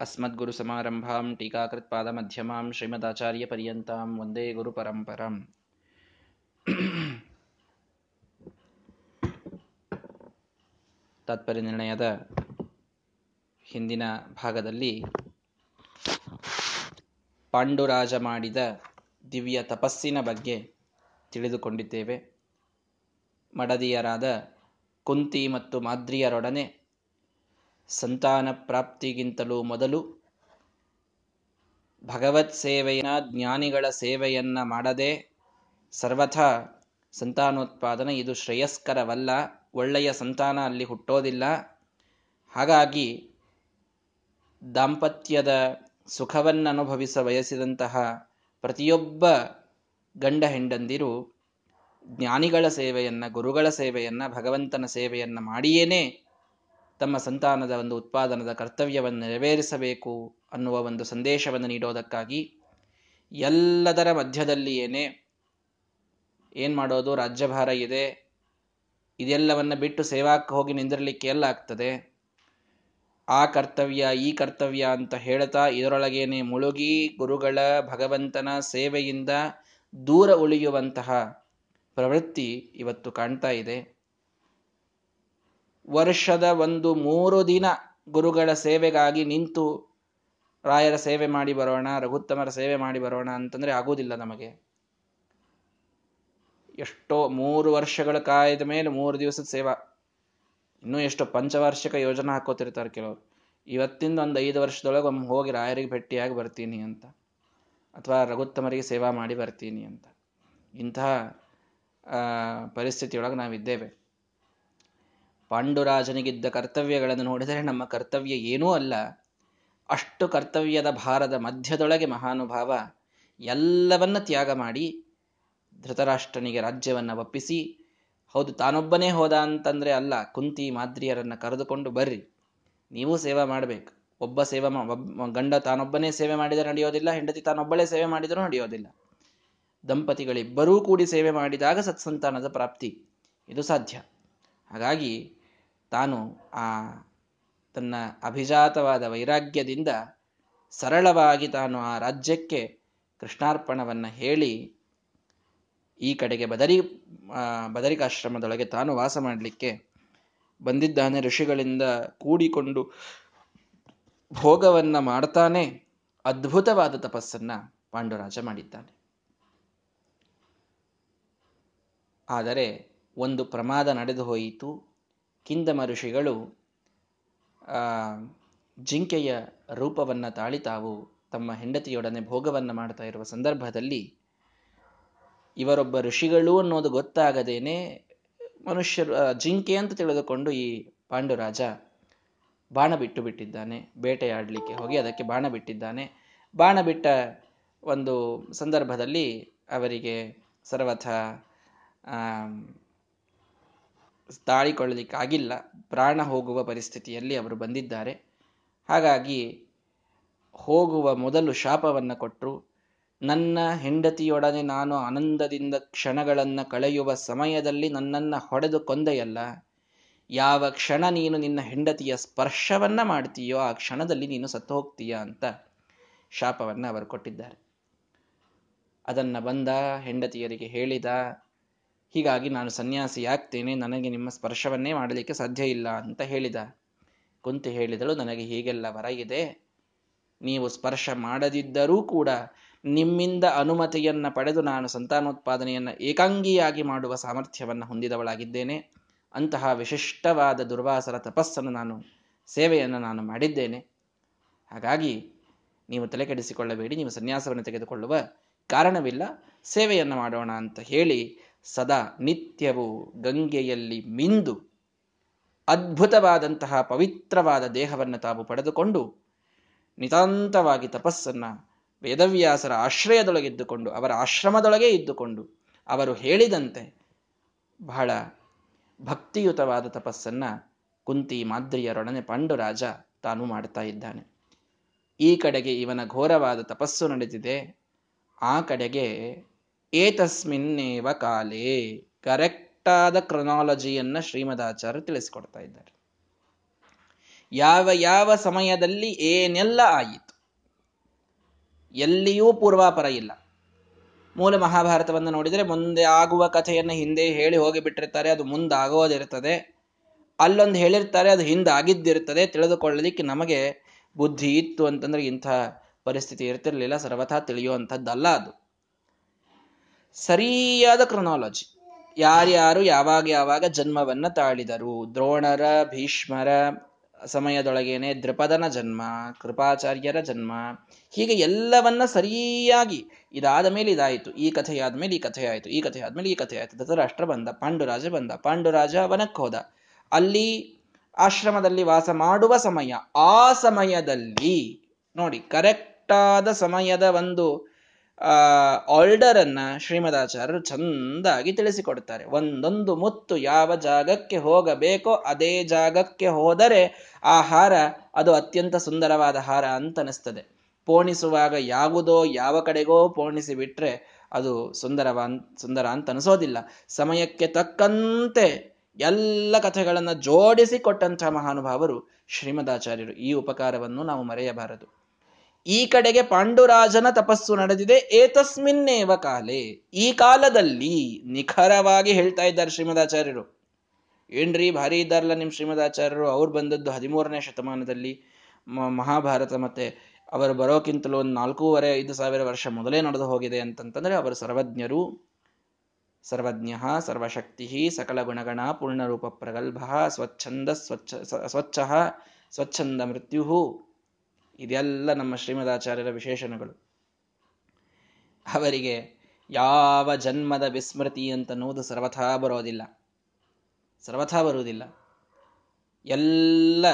अस्मद्गुरुसमारम्भां टीकाकृत्पादमध्यमां श्रीमदाचार्यपर्यन्तां ವಂದೇ ಗುರುಪರಂಪರಂ ತಾತ್ಪರ್ಯ ನಿರ್ಣಯದ ಹಿಂದಿನ ಭಾಗದಲ್ಲಿ ಪಾಂಡುರಾಜ ಮಾಡಿದ ದಿವ್ಯ ತಪಸ್ಸಿನ ಬಗ್ಗೆ ತಿಳಿದುಕೊಂಡಿದ್ದೇವೆ ಮಡದಿಯರಾದ ಕುಂತಿ ಮತ್ತು ಮಾದ್ರಿಯರೊಡನೆ ಸಂತಾನ ಪ್ರಾಪ್ತಿಗಿಂತಲೂ ಮೊದಲು ಭಗವತ್ ಸೇವೆಯ ಜ್ಞಾನಿಗಳ ಸೇವೆಯನ್ನ ಮಾಡದೆ ಸರ್ವಥ ಸಂತಾನೋತ್ಪಾದನೆ ಇದು ಶ್ರೇಯಸ್ಕರವಲ್ಲ, ಒಳ್ಳೆಯ ಸಂತಾನ ಅಲ್ಲಿ ಹುಟ್ಟೋದಿಲ್ಲ. ಹಾಗಾಗಿ ದಾಂಪತ್ಯದ ಸುಖವನ್ನು ಅನುಭವಿಸ ಬಯಸಿದಂತಹ ಪ್ರತಿಯೊಬ್ಬ ಗಂಡ ಹೆಂಡಂದಿರು ಜ್ಞಾನಿಗಳ ಸೇವೆಯನ್ನ, ಗುರುಗಳ ಸೇವೆಯನ್ನ, ಭಗವಂತನ ಸೇವೆಯನ್ನ ಮಾಡಿಯೇನೆ ತಮ್ಮ ಸಂತಾನದ ಒಂದು ಉತ್ಪಾದನದ ಕರ್ತವ್ಯವನ್ನು ನೆರವೇರಿಸಬೇಕು ಅನ್ನುವ ಒಂದು ಸಂದೇಶವನ್ನು ನೀಡೋದಕ್ಕಾಗಿ ಎಲ್ಲದರ ಮಧ್ಯದಲ್ಲಿಯೇನೆ ಏನು ಮಾಡೋದು? ರಾಜ್ಯಭಾರ ಇದೆ. ಇದೆಲ್ಲವನ್ನು ಬಿಟ್ಟು ಸೇವಾಕ್ಕೆ ಹೋಗಿ ನಿಂದಿರಲಿಕ್ಕೆ ಎಲ್ಲ ಆಗ್ತದೆ. ಆ ಕರ್ತವ್ಯ, ಈ ಕರ್ತವ್ಯ ಅಂತ ಹೇಳ್ತಾ ಇದರೊಳಗೇನೆ ಮುಳುಗಿ ಗುರುಗಳ ಭಗವಂತನ ಸೇವೆಯಿಂದ ದೂರ ಉಳಿಯುವಂತಹ ಪ್ರವೃತ್ತಿ ಇವತ್ತು ಕಾಣ್ತಾ ಇದೆ. ವರ್ಷದ ಒಂದು ಮೂರು ದಿನ ಗುರುಗಳ ಸೇವೆಗಾಗಿ ನಿಂತು ರಾಯರ ಸೇವೆ ಮಾಡಿ ಬರೋಣ, ರಘುತ್ತಮರ ಸೇವೆ ಮಾಡಿ ಬರೋಣ ಅಂತಂದ್ರೆ ಆಗೋದಿಲ್ಲ ನಮಗೆ. ಎಷ್ಟೋ ಮೂರು ವರ್ಷಗಳ ಕಾಯ್ದ ಮೇಲೆ ಮೂರು ದಿವಸದ ಸೇವಾ. ಇನ್ನೂ ಎಷ್ಟೋ ಪಂಚವಾರ್ಷಿಕ ಯೋಜನೆ ಹಾಕೋತಿರ್ತಾರೆ ಕೆಲವರು. ಇವತ್ತಿಂದ ಒಂದು ಐದು ವರ್ಷದೊಳಗೆ ಒಮ್ಮೆ ಹೋಗಿ ರಾಯರಿಗೆ ಭೇಟಿಯಾಗಿ ಬರ್ತೀನಿ ಅಂತ. ಅಥವಾ ರಘುತ್ತಮರಿಗೆ ಸೇವಾ ಮಾಡಿ ಬರ್ತೀನಿ ಅಂತ. ಇಂತಹ ಪರಿಸ್ಥಿತಿಯೊಳಗೆ ನಾವಿದ್ದೇವೆ. ಪಾಂಡುರಾಜನಿಗಿದ್ದ ಕರ್ತವ್ಯಗಳನ್ನು ನೋಡಿದರೆ ನಮ್ಮ ಕರ್ತವ್ಯ ಏನೂ ಅಲ್ಲ. ಅಷ್ಟು ಕರ್ತವ್ಯದ ಭಾರದ ಮಧ್ಯದೊಳಗೆ ಮಹಾನುಭಾವ ಎಲ್ಲವನ್ನ ತ್ಯಾಗ ಮಾಡಿ ಧೃತರಾಷ್ಟ್ರನಿಗೆ ರಾಜ್ಯವನ್ನು ಒಪ್ಪಿಸಿ, ಹೌದು ತಾನೊಬ್ಬನೇ ಹೋದ ಅಂತಂದ್ರೆ ಅಲ್ಲ, ಕುಂತಿ ಮಾದ್ರಿಯರನ್ನ ಕರೆದುಕೊಂಡು ಬರ್ರಿ. ನೀವು ಸೇವೆ ಮಾಡಬೇಕು. ಒಬ್ಬ ಸೇವೆ ಗಂಡ ತಾನೊಬ್ಬನೇ ಸೇವೆ ಮಾಡಿದರೆ ನಡೆಯೋದಿಲ್ಲ, ಹೆಂಡತಿ ತಾನೊಬ್ಬಳೇ ಸೇವೆ ಮಾಡಿದರೂ ನಡೆಯೋದಿಲ್ಲ. ದಂಪತಿಗಳಿಬ್ಬರೂ ಕೂಡಿ ಸೇವೆ ಮಾಡಿದಾಗ ಸತ್ಸಂತಾನದ ಪ್ರಾಪ್ತಿ. ಇದು ಸಾಧ್ಯ. ಹಾಗಾಗಿ ತಾನು ಆ ತನ್ನ ಅಭಿಜಾತವಾದ ವೈರಾಗ್ಯದಿಂದ ಸರಳವಾಗಿ ತಾನು ಆ ರಾಜ್ಯಕ್ಕೆ ಕೃಷ್ಣಾರ್ಪಣವನ್ನ ಹೇಳಿ ಈ ಕಡೆಗೆ ಬದರಿ ಬದರಿಕಾಶ್ರಮದೊಳಗೆ ತಾನು ವಾಸ ಮಾಡಲಿಕ್ಕೆ ಬಂದಿದ್ದಾನೆ. ಋಷಿಗಳಿಂದ ಕೂಡಿಕೊಂಡು ಭೋಗವನ್ನ ಮಾಡ್ತಾನೆ. ಅದ್ಭುತವಾದ ತಪಸ್ಸನ್ನ ಪಾಂಡುರಾಜ ಮಾಡಿದ್ದಾನೆ. ಆದರೆ ಒಂದು ಪ್ರಮಾದ ನಡೆದು ಹೋಯಿತು. ಕಿಂದಮ ಋಷಿಗಳು ಜಿಂಕೆಯ ರೂಪವನ್ನ ತಾಳಿ ತಾವು ತಮ್ಮ ಹೆಂಡತಿಯೊಡನೆ ಭೋಗವನ್ನು ಮಾಡ್ತಾ ಇರುವ ಸಂದರ್ಭದಲ್ಲಿ ಇವರೊಬ್ಬ ಋಷಿಗಳು ಅನ್ನೋದು ಗೊತ್ತಾಗದೇನೆ ಮನುಷ್ಯರು ಜಿಂಕೆ ಅಂತ ತಿಳಿದುಕೊಂಡು ಈ ಪಾಂಡುರಾಜ ಬಾಣ ಬಿಟ್ಟು ಬಿಟ್ಟಿದ್ದಾನೆ. ಬೇಟೆಯಾಡಲಿಕ್ಕೆ ಹೋಗಿ ಅದಕ್ಕೆ ಬಾಣ ಬಿಟ್ಟಿದ್ದಾನೆ. ಬಾಣ ಬಿಟ್ಟ ಒಂದು ಸಂದರ್ಭದಲ್ಲಿ ಅವರಿಗೆ ಸರ್ವಥ ತಾಳಿಕೊಳ್ಳಲಿಕ್ಕಾಗಿಲ್ಲ. ಪ್ರಾಣ ಹೋಗುವ ಪರಿಸ್ಥಿತಿಯಲ್ಲಿ ಅವರು ಬಂದಿದ್ದಾರೆ. ಹಾಗಾಗಿ ಹೋಗುವ ಮೊದಲು ಶಾಪವನ್ನು ಕೊಟ್ಟರು ನನ್ನ ಹೆಂಡತಿಯೊಡನೆ ನಾನು ಆನಂದದಿಂದ ಕ್ಷಣಗಳನ್ನು ಕಳೆಯುವ ಸಮಯದಲ್ಲಿ ನನ್ನನ್ನು ಹೊಡೆದು ಕೊಂದೆಯಲ್ಲ. ಯಾವ ಕ್ಷಣ ನೀನು ನಿನ್ನ ಹೆಂಡತಿಯ ಸ್ಪರ್ಶವನ್ನ ಮಾಡ್ತೀಯೋ ಆ ಕ್ಷಣದಲ್ಲಿ ನೀನು ಸತ್ತು ಹೋಗ್ತೀಯ ಅಂತ ಶಾಪವನ್ನು ಅವರು ಕೊಟ್ಟಿದ್ದಾರೆ. ಅದನ್ನು ಬಂದ ಹೆಂಡತಿಯರಿಗೆ ಹೇಳಿದ ಹೀಗಾಗಿ ನಾನು ಸನ್ಯಾಸಿ ಆಗ್ತೇನೆ, ನನಗೆ ನಿಮ್ಮ ಸ್ಪರ್ಶವನ್ನೇ ಮಾಡಲಿಕ್ಕೆ ಸಾಧ್ಯ ಇಲ್ಲ ಅಂತ ಹೇಳಿದ. ಕುಂತಿ ಹೇಳಿದಳು, ನನಗೆ ಹೀಗೆಲ್ಲ ವರ ಇದೆ ನೀವು ಸ್ಪರ್ಶ ಮಾಡದಿದ್ದರೂ ಕೂಡ ನಿಮ್ಮಿಂದ ಅನುಮತಿಯನ್ನ ಪಡೆದು ನಾನು ಸಂತಾನೋತ್ಪಾದನೆಯನ್ನು ಏಕಾಂಗಿಯಾಗಿ ಮಾಡುವ ಸಾಮರ್ಥ್ಯವನ್ನು ಹೊಂದಿದವಳಾಗಿದ್ದೇನೆ. ಅಂತಹ ವಿಶಿಷ್ಟವಾದ ದುರ್ವಾಸರ ತಪಸ್ಸನ್ನು ನಾನು, ಸೇವೆಯನ್ನು ನಾನು ಮಾಡಿದ್ದೇನೆ. ಹಾಗಾಗಿ ನೀವು ತಲೆಕೆಡಿಸಿಕೊಳ್ಳಬೇಡಿ, ನೀವು ಸನ್ಯಾಸವನ್ನು ತೆಗೆದುಕೊಳ್ಳುವ ಕಾರಣವಿಲ್ಲ, ಸೇವೆಯನ್ನು ಮಾಡೋಣ ಅಂತ ಹೇಳಿ ಸದಾ ನಿತ್ಯವೂ ಗಂಗೆಯಲ್ಲಿ ಮಿಂದು ಅದ್ಭುತವಾದಂತಹ ಪವಿತ್ರವಾದ ದೇಹವನ್ನು ತಾವು ಪಡೆದುಕೊಂಡು ನಿತಾಂತವಾಗಿ ತಪಸ್ಸನ್ನ ವೇದವ್ಯಾಸರ ಆಶ್ರಯದೊಳಗಿದ್ದುಕೊಂಡು ಅವರ ಆಶ್ರಮದೊಳಗೆ ಇದ್ದುಕೊಂಡು, ಅವರು ಹೇಳಿದಂತೆ ಬಹಳ ಭಕ್ತಿಯುತವಾದ ತಪಸ್ಸನ್ನ ಕುಂತಿ ಮಾದ್ರಿಯರೊಡನೆ ಪಾಂಡುರಾಜ ತಾನು ಮಾಡ್ತಾ ಇದ್ದಾನೆ. ಈ ಕಡೆಗೆ ಇವನ ಘೋರವಾದ ತಪಸ್ಸು ನಡೆದಿದೆ. ಆ ಕಡೆಗೆ ಏತಸ್ಮಿನ್ನೇವ ಕಾಲೇ? ಕರೆಕ್ಟಾದ ಕ್ರೊನಾಲಜಿಯನ್ನ ಶ್ರೀಮದಾಚಾರ್ಯ ತಿಳಿಸ್ಕೊಡ್ತಾ ಇದ್ದಾರೆ. ಯಾವ ಯಾವ ಸಮಯದಲ್ಲಿ ಏನೆಲ್ಲ ಆಯಿತು? ಎಲ್ಲಿಯೂ ಪೂರ್ವಾಪರ ಇಲ್ಲ. ಮೂಲ ಮಹಾಭಾರತವನ್ನು ನೋಡಿದರೆ ಮುಂದೆ ಆಗುವ ಕಥೆಯನ್ನು ಹಿಂದೆ ಹೇಳಿ ಹೋಗಿಬಿಟ್ಟಿರ್ತಾರೆ, ಅದು ಮುಂದಾಗೋದಿರ್ತದೆ ಅಲ್ಲೊಂದು ಹೇಳಿರ್ತಾರೆ, ಅದು ಹಿಂದೆ ಆಗಿದ್ದಿರ್ತದೆ ತಿಳಿದುಕೊಳ್ಳಲಿಕ್ಕೆ ನಮಗೆ ಬುದ್ಧಿ ಇತ್ತು ಅಂತಂದ್ರೆ ಇಂಥ ಪರಿಸ್ಥಿತಿ ಇರ್ತಿರ್ಲಿಲ್ಲ. ಸರ್ವಥಾ ತಿಳಿಯುವಂಥದ್ದಲ್ಲ ಅದು. ಸರಿಯಾದ ಕ್ರೊನಾಲಜಿ ಯಾರ್ಯಾರು ಯಾವಾಗ ಯಾವಾಗ ಜನ್ಮವನ್ನ ತಾಳಿದರು? ದ್ರೋಣರ, ಭೀಷ್ಮರ ಸಮಯದೊಳಗೇನೆ ದ್ರಪದನ ಜನ್ಮ, ಕೃಪಾಚಾರ್ಯರ ಜನ್ಮ, ಹೀಗೆ ಎಲ್ಲವನ್ನ ಸರಿಯಾಗಿ ಇದಾದ ಮೇಲೆ ಇದಾಯಿತು. ಈ ಕಥೆಯಾದ ಮೇಲೆ ಈ ಕಥೆ ಆಯಿತು, ಈ ಕಥೆ ಆದ್ಮೇಲೆ ಈ ಕಥೆ ಆಯಿತು. ಧೃತರಾಷ್ಟ್ರ ಬಂದ, ಪಾಂಡುರಾಜ ಬಂದ, ಪಾಂಡುರಾಜ ವನಕ್ಕೆ ಹೋದ. ಅಲ್ಲಿ ಆಶ್ರಮದಲ್ಲಿ ವಾಸ ಮಾಡುವ ಸಮಯ. ಆ ಸಮಯದಲ್ಲಿ ನೋಡಿ ಕರೆಕ್ಟಾದ ಸಮಯದ ಒಂದು ಆ ಆರ್ಡರ್ ಅನ್ನ ಶ್ರೀಮದಾಚಾರ್ಯರು ಚಂದಾಗಿ ತಿಳಿಸಿಕೊಡ್ತಾರೆ ಒಂದೊಂದು ಮುತ್ತು ಯಾವ ಜಾಗಕ್ಕೆ ಹೋಗಬೇಕೋ ಅದೇ ಜಾಗಕ್ಕೆ ಹೋದರೆ ಆ ಹಾರ ಅದು ಅತ್ಯಂತ ಸುಂದರವಾದ ಹಾರ ಅಂತ ಅನಿಸ್ತದೆ ಪೋಣಿಸುವಾಗ ಯಾವುದೋ ಯಾವ ಕಡೆಗೋ ಪೋಣಿಸಿ ಬಿಟ್ರೆ ಅದು ಸುಂದರವ, ಸುಂದರ ಅಂತ ಅನಿಸೋದಿಲ್ಲ ಸಮಯಕ್ಕೆ ತಕ್ಕಂತೆ ಎಲ್ಲ ಕಥೆಗಳನ್ನು ಜೋಡಿಸಿ ಕೊಟ್ಟಂತಹ ಮಹಾನುಭಾವರು ಶ್ರೀಮದಾಚಾರ್ಯರು. ಈ ಉಪಕಾರವನ್ನು ನಾವು ಮರೆಯಬಾರದು. ಈ ಕಡೆಗೆ ಪಾಂಡುರಾಜನ ತಪಸ್ಸು ನಡೆದಿದೆ. ಏತಸ್ಮಿನ್ನೇವ ಕಾಲೇ? ಈ ಕಾಲದಲ್ಲಿ ನಿಖರವಾಗಿ ಹೇಳ್ತಾ ಇದ್ದಾರೆ ಶ್ರೀಮದಾಚಾರ್ಯರು. ಏನ್ರಿ ಭಾರಿ ಇದ್ದಾರಲ್ಲ ನಿಮ್ ಶ್ರೀಮದಾಚಾರ್ಯರು? ಅವ್ರು ಬಂದದ್ದು ಹದಿಮೂರನೇ ಶತಮಾನದಲ್ಲಿ. ಮಹಾಭಾರತ ಮತ್ತೆ ಅವರು ಬರೋಕ್ಕಿಂತಲೂ ಒಂದು ನಾಲ್ಕೂವರೆ, ಐದು ಸಾವಿರ ವರ್ಷ ಮೊದಲೇ ನಡೆದು ಹೋಗಿದೆ ಅಂತಂತಂದ್ರೆ ಅವರು ಸರ್ವಜ್ಞರು. ಸರ್ವಜ್ಞ, ಸರ್ವಶಕ್ತಿ, ಸಕಲ ಗುಣಗಣ, ಪೂರ್ಣರೂಪ ಪ್ರಗಲ್ಭ, ಸ್ವಚ್ಛಂದ, ಸ್ವಚ್ಛ ಸ್ವಚ್ಛ, ಸ್ವಚ್ಛಂದ ಮೃತ್ಯು ಇದೆಲ್ಲ ನಮ್ಮ ಶ್ರೀಮದಾಚಾರ್ಯರ ವಿಶೇಷಣಗಳು. ಅವರಿಗೆ ಯಾವ ಜನ್ಮದ ವಿಸ್ಮೃತಿ ಅಂತನ್ನುವುದು ಸರ್ವಥಾ ಬರೋದಿಲ್ಲ. ಸರ್ವಥಾ ಬರುವುದಿಲ್ಲ. ಎಲ್ಲ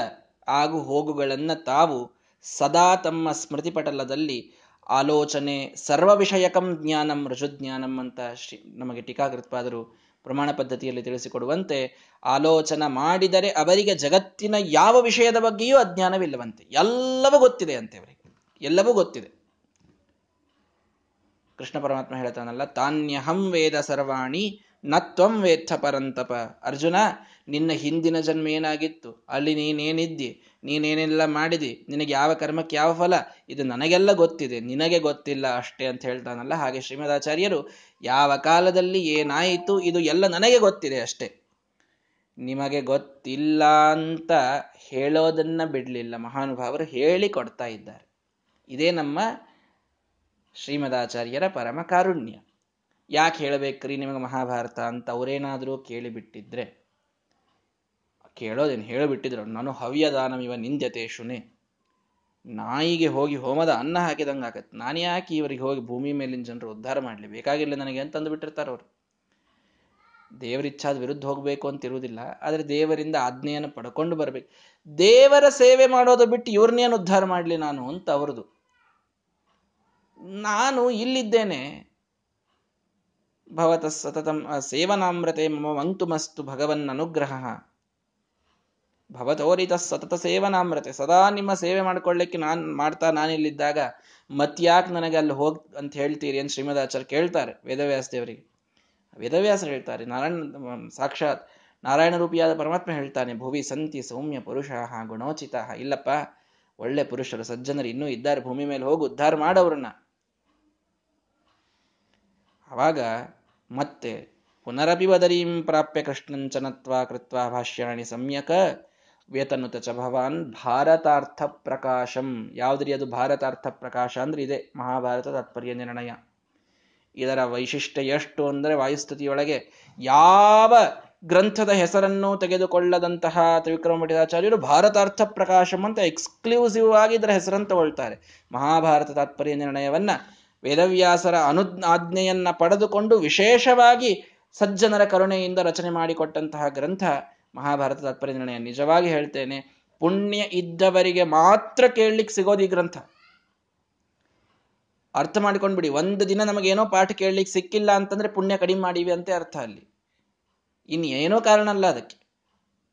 ಆಗು ಹೋಗುಗಳನ್ನು ತಾವು ಸದಾ ತಮ್ಮ ಸ್ಮೃತಿಪಟಲದಲ್ಲಿ ಆಲೋಚನೆ ಸರ್ವ ವಿಷಯಕಂ ಜ್ಞಾನಂ ರಜುಜ್ಞಾನಂ ಅಂತ ಶ್ರೀ ನಮಗೆ ಟೀಕಾಕೃತ್ಪಾದರು ಪ್ರಮಾಣ ಪದ್ಧತಿಯಲ್ಲಿ ತಿಳಿಸಿಕೊಡುವಂತೆ ಆಲೋಚನ ಮಾಡಿದರೆ ಅವರಿಗೆ ಜಗತ್ತಿನ ಯಾವ ವಿಷಯದ ಬಗ್ಗೆಯೂ ಅಜ್ಞಾನವಿಲ್ಲವಂತೆ. ಎಲ್ಲವೂ ಗೊತ್ತಿದೆ ಅಂತೆ ಅವರಿಗೆ. ಎಲ್ಲವೂ ಗೊತ್ತಿದೆ. ಕೃಷ್ಣ ಪರಮಾತ್ಮ ಹೇಳ್ತಾನಲ್ಲ, ತಾನ್ಯಹಂ ವೇದ ಸರ್ವಾಣಿ ನತ್ವಂ ವೇತ್ಥ ಪರಂತಪ. ಅರ್ಜುನ, ನಿನ್ನ ಹಿಂದಿನ ಜನ್ಮ ಏನಾಗಿತ್ತು? ಅಲ್ಲಿ ನೀನೇನಿದ್ದಿ? ನೀನೇನೆಲ್ಲ ಮಾಡಿದಿ? ನಿನಗೆ ಯಾವ ಕರ್ಮಕ್ಕೆ ಯಾವ ಫಲ? ಇದು ನನಗೆಲ್ಲ ಗೊತ್ತಿದೆ. ನಿನಗೆ ಗೊತ್ತಿಲ್ಲ ಅಷ್ಟೇ ಅಂತ ಹೇಳ್ತಾನಲ್ಲ. ಹಾಗೆ ಶ್ರೀಮದಾಚಾರ್ಯರು ಯಾವ ಕಾಲದಲ್ಲಿ ಏನಾಯಿತು ಇದು ಎಲ್ಲ ನನಗೆ ಗೊತ್ತಿದೆ ಅಷ್ಟೇ. ನಿಮಗೆ ಗೊತ್ತಿಲ್ಲ ಅಂತ ಹೇಳೋದನ್ನ ಬಿಡಲಿಲ್ಲ. ಮಹಾನುಭಾವರು ಹೇಳಿ ಕೊಡ್ತಾ ಇದ್ದಾರೆ. ಇದೇ ನಮ್ಮ ಶ್ರೀಮದಾಚಾರ್ಯರ ಪರಮ ಕಾರುಣ್ಯ. ಯಾಕೆ ಹೇಳಬೇಕ್ರಿ ನಿಮಗೆ ಮಹಾಭಾರತ ಅಂತ ಅವರೇನಾದರೂ ಕೇಳಿಬಿಟ್ಟಿದ್ರೆ. ಕೇಳೋದೇನು? ಹೇಳಿಬಿಟ್ಟಿದ್ರು. ನಾನು ಹವ್ಯದಾನಮಿವ ನಿಂದ್ಯತೆ ಶುನೆ. ನಾಯಿಗೆ ಹೋಗಿ ಹೋಮದ ಅನ್ನ ಹಾಕಿದಂಗೆ ಆಗತ್ತೆ ನಾನು ಯಾಕೆ ಇವರಿಗೆ ಹೋಗಿ ಭೂಮಿ ಮೇಲಿನ ಜನರು ಉದ್ಧಾರ ಮಾಡಲಿ. ಬೇಕಾಗಿಲ್ಲ ನನಗೆ ಅಂತ ಅಂದುಬಿಟ್ಟಿರ್ತಾರೆ ಅವರು. ದೇವರಿಚ್ಛಾದ ವಿರುದ್ಧ ಹೋಗಬೇಕು ಅಂತ ಇರುವುದಿಲ್ಲ. ಆದರೆ ದೇವರಿಂದ ಆಜ್ಞೆಯನ್ನು ಪಡ್ಕೊಂಡು ಬರಬೇಕು. ದೇವರ ಸೇವೆ ಮಾಡೋದು ಬಿಟ್ಟು ಇವ್ರನ್ನೇನು ಉದ್ಧಾರ ಮಾಡಲಿ ನಾನು ಅಂತ ಅವರದು. ನಾನು ಇಲ್ಲಿದ್ದೇನೆ. ಭವತ ಸತತ ಸೇವನಾಮ್ರತೆ ಮಮ ಮಂತುಮಸ್ತು ಭಗವನ್ ಅನುಗ್ರಹ. ಭವತೋರಿತ ಸತತ ಸೇವನಾಮ್ರತೆ ಸದಾ ನಿಮ್ಮ ಸೇವೆ ಮಾಡ್ಕೊಳ್ಳಿಕ್ಕೆ ನಾನು ಮಾಡ್ತಾ ನಾನಿಲ್ಲಿದ್ದಾಗ ಮತ್ಯಾಕ್ ನನಗೆ ಅಲ್ಲಿ ಹೋಗ್ ಅಂತ ಹೇಳ್ತೀರಿ ಅಂತ ಶ್ರೀಮದಾಚಾರ್ಯ ಕೇಳ್ತಾರೆ ವೇದವ್ಯಾಸ ದೇವರಿಗೆ. ವೇದವ್ಯಾಸ ಹೇಳ್ತಾರೆ, ನಾರಾಯಣ, ಸಾಕ್ಷಾತ್ ನಾರಾಯಣ ರೂಪಿಯಾದ ಪರಮಾತ್ಮ ಹೇಳ್ತಾನೆ, ಭುವಿ ಸಂತಿ ಸೌಮ್ಯ ಪುರುಷ ಗುಣೋಚಿತ ಇಲ್ಲಪ್ಪ, ಒಳ್ಳೆ ಪುರುಷರು, ಸಜ್ಜನರು ಇನ್ನೂ ಇದ್ದಾರೆ, ಭೂಮಿ ಮೇಲೆ ಹೋಗು ಉದ್ಧಾರ ಮಾಡವ್ರನ್ನ ಅವಾಗ ಮತ್ತೆ ಪುನರಪಿ ವದರೀಂ ಪ್ರಾಪ್ಯ ಕೃಷ್ಣಂಚನತ್ವ ಕೃತ್ವ ಭಾಷ್ಯಾಣಿ ಸಮ್ಯಕ ವೇತನುತ ಚ ಭವಾನ್ ಭಾರತಾರ್ಥ ಪ್ರಕಾಶಂ ಯಾವುದ್ರಿ ಅದು ಭಾರತಾರ್ಥ ಪ್ರಕಾಶ ಅಂದ್ರೆ ಇದೆ, ಮಹಾಭಾರತ ತಾತ್ಪರ್ಯ ನಿರ್ಣಯ. ಇದರ ವೈಶಿಷ್ಟ್ಯ ಎಷ್ಟು ಅಂದರೆ ವಾಯುಸ್ತುತಿಯೊಳಗೆ ಯಾವ ಗ್ರಂಥದ ಹೆಸರನ್ನು ತೆಗೆದುಕೊಳ್ಳದಂತಹ ತ್ರಿವಿಕ್ರಮ ಪಠಿತಾಚಾರ್ಯರು ಭಾರತಾರ್ಥ ಪ್ರಕಾಶಂ ಅಂತ ಎಕ್ಸ್ಕ್ಲೂಸಿವ್ ಆಗಿ ಇದರ ಹೆಸರನ್ನು ತಗೊಳ್ತಾರೆ. ಮಹಾಭಾರತ ತಾತ್ಪರ್ಯ ನಿರ್ಣಯವನ್ನ ವೇದವ್ಯಾಸರ ಅನು ಆಜ್ಞೆಯನ್ನ ಪಡೆದುಕೊಂಡು ವಿಶೇಷವಾಗಿ ಸಜ್ಜನರ ಕರುಣೆಯಿಂದ ರಚನೆ ಮಾಡಿಕೊಟ್ಟಂತಹ ಗ್ರಂಥ ಮಹಾಭಾರತ ತಾತ್ಪರ್ಯ ನಿರ್ಣಯ. ನಿಜವಾಗಿ ಹೇಳ್ತೇನೆ, ಪುಣ್ಯ ಇದ್ದವರಿಗೆ ಮಾತ್ರ ಕೇಳಲಿಕ್ಕೆ ಸಿಗೋದು ಈ ಗ್ರಂಥ. ಅರ್ಥ ಮಾಡ್ಕೊಂಡ್ಬಿಡಿ, ಒಂದು ದಿನ ನಮಗೇನೋ ಪಾಠ ಕೇಳಲಿಕ್ಕೆ ಸಿಕ್ಕಿಲ್ಲ ಅಂತಂದ್ರೆ ಪುಣ್ಯ ಕಡಿಮೆ ಮಾಡಿವಿ ಅಂತ ಅರ್ಥ ಅಲ್ಲಿ. ಇನ್ನು ಏನೋ ಕಾರಣ ಅಲ್ಲ ಅದಕ್ಕೆ.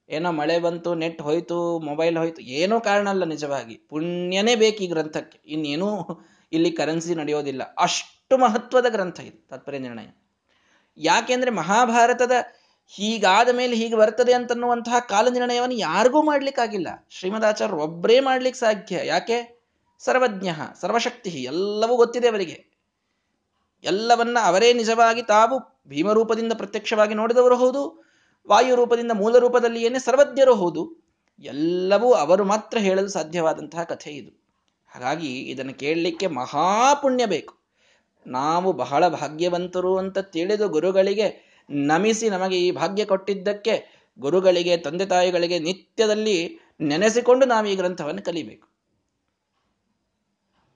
ಏನೋ ಮಳೆ ಬಂತು, ನೆಟ್ ಹೋಯ್ತು, ಮೊಬೈಲ್ ಹೋಯ್ತು, ಏನೋ ಕಾರಣ ಅಲ್ಲ ನಿಜವಾಗಿ. ಪುಣ್ಯನೇ ಬೇಕು ಈ ಗ್ರಂಥಕ್ಕೆ. ಇನ್ನೇನೂ ಇಲ್ಲಿ ಕರೆನ್ಸಿ ನಡೆಯೋದಿಲ್ಲ. ಅಷ್ಟು ಮಹತ್ವದ ಗ್ರಂಥ ಇದು, ತಾತ್ಪರ್ಯ ನಿರ್ಣಯ. ಯಾಕೆಂದ್ರೆ ಮಹಾಭಾರತದ ಹೀಗಾದ ಮೇಲೆ ಹೀಗೆ ಬರ್ತದೆ ಅಂತನ್ನುವಂತಹ ಕಾಲ ನಿರ್ಣಯವನ್ನು ಯಾರಿಗೂ ಮಾಡ್ಲಿಕ್ಕಾಗಿಲ್ಲ. ಶ್ರೀಮದಾಚಾರ್ಯರು ಒಬ್ಬರೇ ಮಾಡ್ಲಿಕ್ಕೆ ಸಾಧ್ಯ. ಯಾಕೆ? ಸರ್ವಜ್ಞ ಸರ್ವಶಕ್ತಿ ಎಲ್ಲವೂ ಗೊತ್ತಿದೆ ಅವರಿಗೆ. ಎಲ್ಲವನ್ನ ಅವರೇ ನಿಜವಾಗಿ ತಾವು ಭೀಮರೂಪದಿಂದ ಪ್ರತ್ಯಕ್ಷವಾಗಿ ನೋಡಿದವರು ಹೌದು ವಾಯು ರೂಪದಿಂದ ಮೂಲ ರೂಪದಲ್ಲಿಯೇನೆ ಸರ್ವಜ್ಞರು ಹೌದು. ಎಲ್ಲವೂ ಅವರು ಮಾತ್ರ ಹೇಳಲು ಸಾಧ್ಯವಾದಂತಹ ಕಥೆ ಇದು. ಹಾಗಾಗಿ ಇದನ್ನು ಕೇಳಲಿಕ್ಕೆ ಮಹಾಪುಣ್ಯ ಬೇಕು. ನಾವು ಬಹಳ ಭಾಗ್ಯವಂತರು ಅಂತ ತಿಳಿದು ಗುರುಗಳಿಗೆ ನಮಿಸಿ ನಮಗೆ ಈ ಭಾಗ್ಯ ಕೊಟ್ಟಿದ್ದಕ್ಕೆ ಗುರುಗಳಿಗೆ, ತಂದೆ ತಾಯಿಗಳಿಗೆ ನಿತ್ಯದಲ್ಲಿ ನೆನೆಸಿಕೊಂಡು ನಾವು ಈ ಗ್ರಂಥವನ್ನು ಕಲಿಬೇಕು.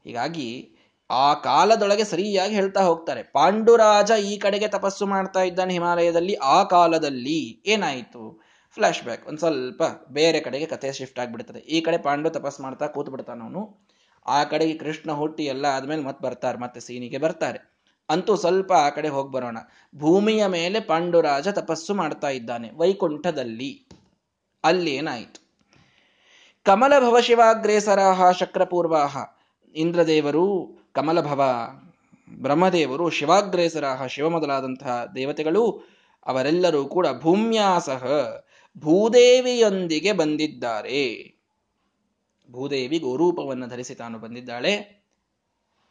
ಹೀಗಾಗಿ ಆ ಕಾಲದೊಳಗೆ ಸರಿಯಾಗಿ ಹೇಳ್ತಾ ಹೋಗ್ತಾರೆ. ಪಾಂಡುರಾಜ ಈ ಕಡೆಗೆ ತಪಸ್ಸು ಮಾಡ್ತಾ ಇದ್ದಾನೆ ಹಿಮಾಲಯದಲ್ಲಿ. ಆ ಕಾಲದಲ್ಲಿ ಏನಾಯಿತು? ಫ್ಲಾಶ್ ಬ್ಯಾಕ್ ಒಂದು ಸ್ವಲ್ಪ ಬೇರೆ ಕಡೆಗೆ ಕಥೆ ಶಿಫ್ಟ್ ಆಗಿಬಿಡ್ತದೆ. ಈ ಕಡೆ ಪಾಂಡು ತಪಸ್ಸು ಮಾಡ್ತಾ ಕೂತ್ ಬಿಡ್ತಾನವನು ಆ ಕಡೆಗೆ ಕೃಷ್ಣ ಹುಟ್ಟಿ ಎಲ್ಲ ಆದ್ಮೇಲೆ ಮತ್ತೆ ಬರ್ತಾರೆ. ಮತ್ತೆ ಸೀನಿಗೆ ಬರ್ತಾರೆ. ಅಂತೂ ಸ್ವಲ್ಪ ಆ ಕಡೆ ಹೋಗಿ ಬರೋಣ. ಭೂಮಿಯ ಮೇಲೆ ಪಾಂಡುರಾಜ ತಪಸ್ಸು ಮಾಡ್ತಾ ಇದ್ದಾನೆ. ವೈಕುಂಠದಲ್ಲಿ. ಅಲ್ಲಿ ಏನಾಯಿತು ಕಮಲಭವ ಶಿವಾಗ್ರೇಸರಾಹ ಶಕ್ರಪೂರ್ವಾಹ. ಇಂದ್ರದೇವರು, ಕಮಲಭವ, ಬ್ರಹ್ಮದೇವರು ಶಿವಾಗ್ರೇಸರಾಹ ಶಿವ ಮೊದಲಾದಂತಹ ದೇವತೆಗಳು, ಅವರೆಲ್ಲರೂ ಕೂಡ ಭೂಮ್ಯಾಸಹ, ಭೂದೇವಿಯೊಂದಿಗೆ ಬಂದಿದ್ದಾರೆ. ಭೂದೇವಿ ಗೋರೂಪವನ್ನು ಧರಿಸಿ ತಾನು ಬಂದಿದ್ದಾಳೆ.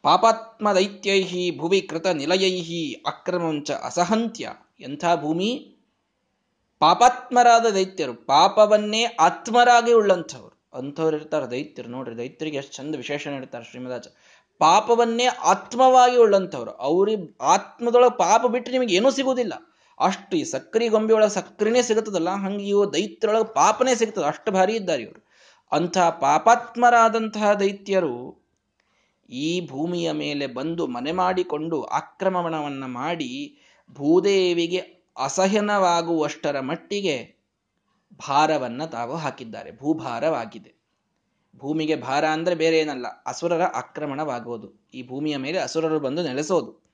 ಪಾಪಾತ್ಮ ದೈತ್ಯೈಹಿ ಭುವಿ ಕೃತ ನಿಲಯೈಹಿ ಅಕ್ರಮಂಚ ಅಸಹಂತ್ಯ. ಎಂಥ ಭೂಮಿ? ಪಾಪಾತ್ಮರಾದ ದೈತ್ಯರು ಪಾಪವನ್ನೇ ಆತ್ಮರಾಗಿ ಉಳ್ಳಂಥವ್ರು. ಅಂಥವ್ರು ಇರ್ತಾರೆ ದೈತ್ಯರು. ನೋಡ್ರಿ, ದೈತ್ಯರಿಗೆ ಎಷ್ಟು ಚಂದ ವಿಶೇಷಣ ಇರ್ತಾರೆ ಶ್ರೀಮದಾಚ ಪಾಪವನ್ನೇ ಆತ್ಮವಾಗಿ ಉಳ್ಳಂಥವ್ರು. ಅವ್ರಿಗೆ ಆತ್ಮದೊಳಗೆ ಪಾಪ ಬಿಟ್ಟರೆ ನಿಮಗೆ ಏನೂ ಸಿಗುವುದಿಲ್ಲ. ಅಷ್ಟು ಈ ಸಕ್ಕರೆ ಗೊಂಬೆಯೊಳಗೆ ಸಕ್ಕರೆನೇ ಸಿಗುತ್ತದಲ್ಲ, ಹಂಗೆ ಇವು ದೈತ್ಯರೊಳಗೆ ಪಾಪನೇ ಸಿಗ್ತದೆ ಅಷ್ಟು ಭಾರಿ ಇದ್ದಾರೆ ಇವರು. ಅಂಥ ಪಾಪಾತ್ಮರಾದಂತಹ ದೈತ್ಯರು ಈ ಭೂಮಿಯ ಮೇಲೆ ಬಂದು ಮನೆ ಮಾಡಿಕೊಂಡು ಆಕ್ರಮಣವನ್ನು ಮಾಡಿ ಭೂದೇವಿಗೆ ಅಸಹ್ಯನವಾಗುವಷ್ಟರ ಮಟ್ಟಿಗೆ ಭಾರವನ್ನ ತಾವು ಹಾಕಿದ್ದಾರೆ. ಭೂಭಾರವಾಗಿದೆ. ಭೂಮಿಗೆ ಭಾರ ಅಂದರೆ ಬೇರೆ ಏನಲ್ಲ, ಅಸುರರ ಆಕ್ರಮಣವಾಗುವುದು ಈ ಭೂಮಿಯ ಮೇಲೆ ಅಸುರರು ಬಂದು ನೆಲೆಸೋದು.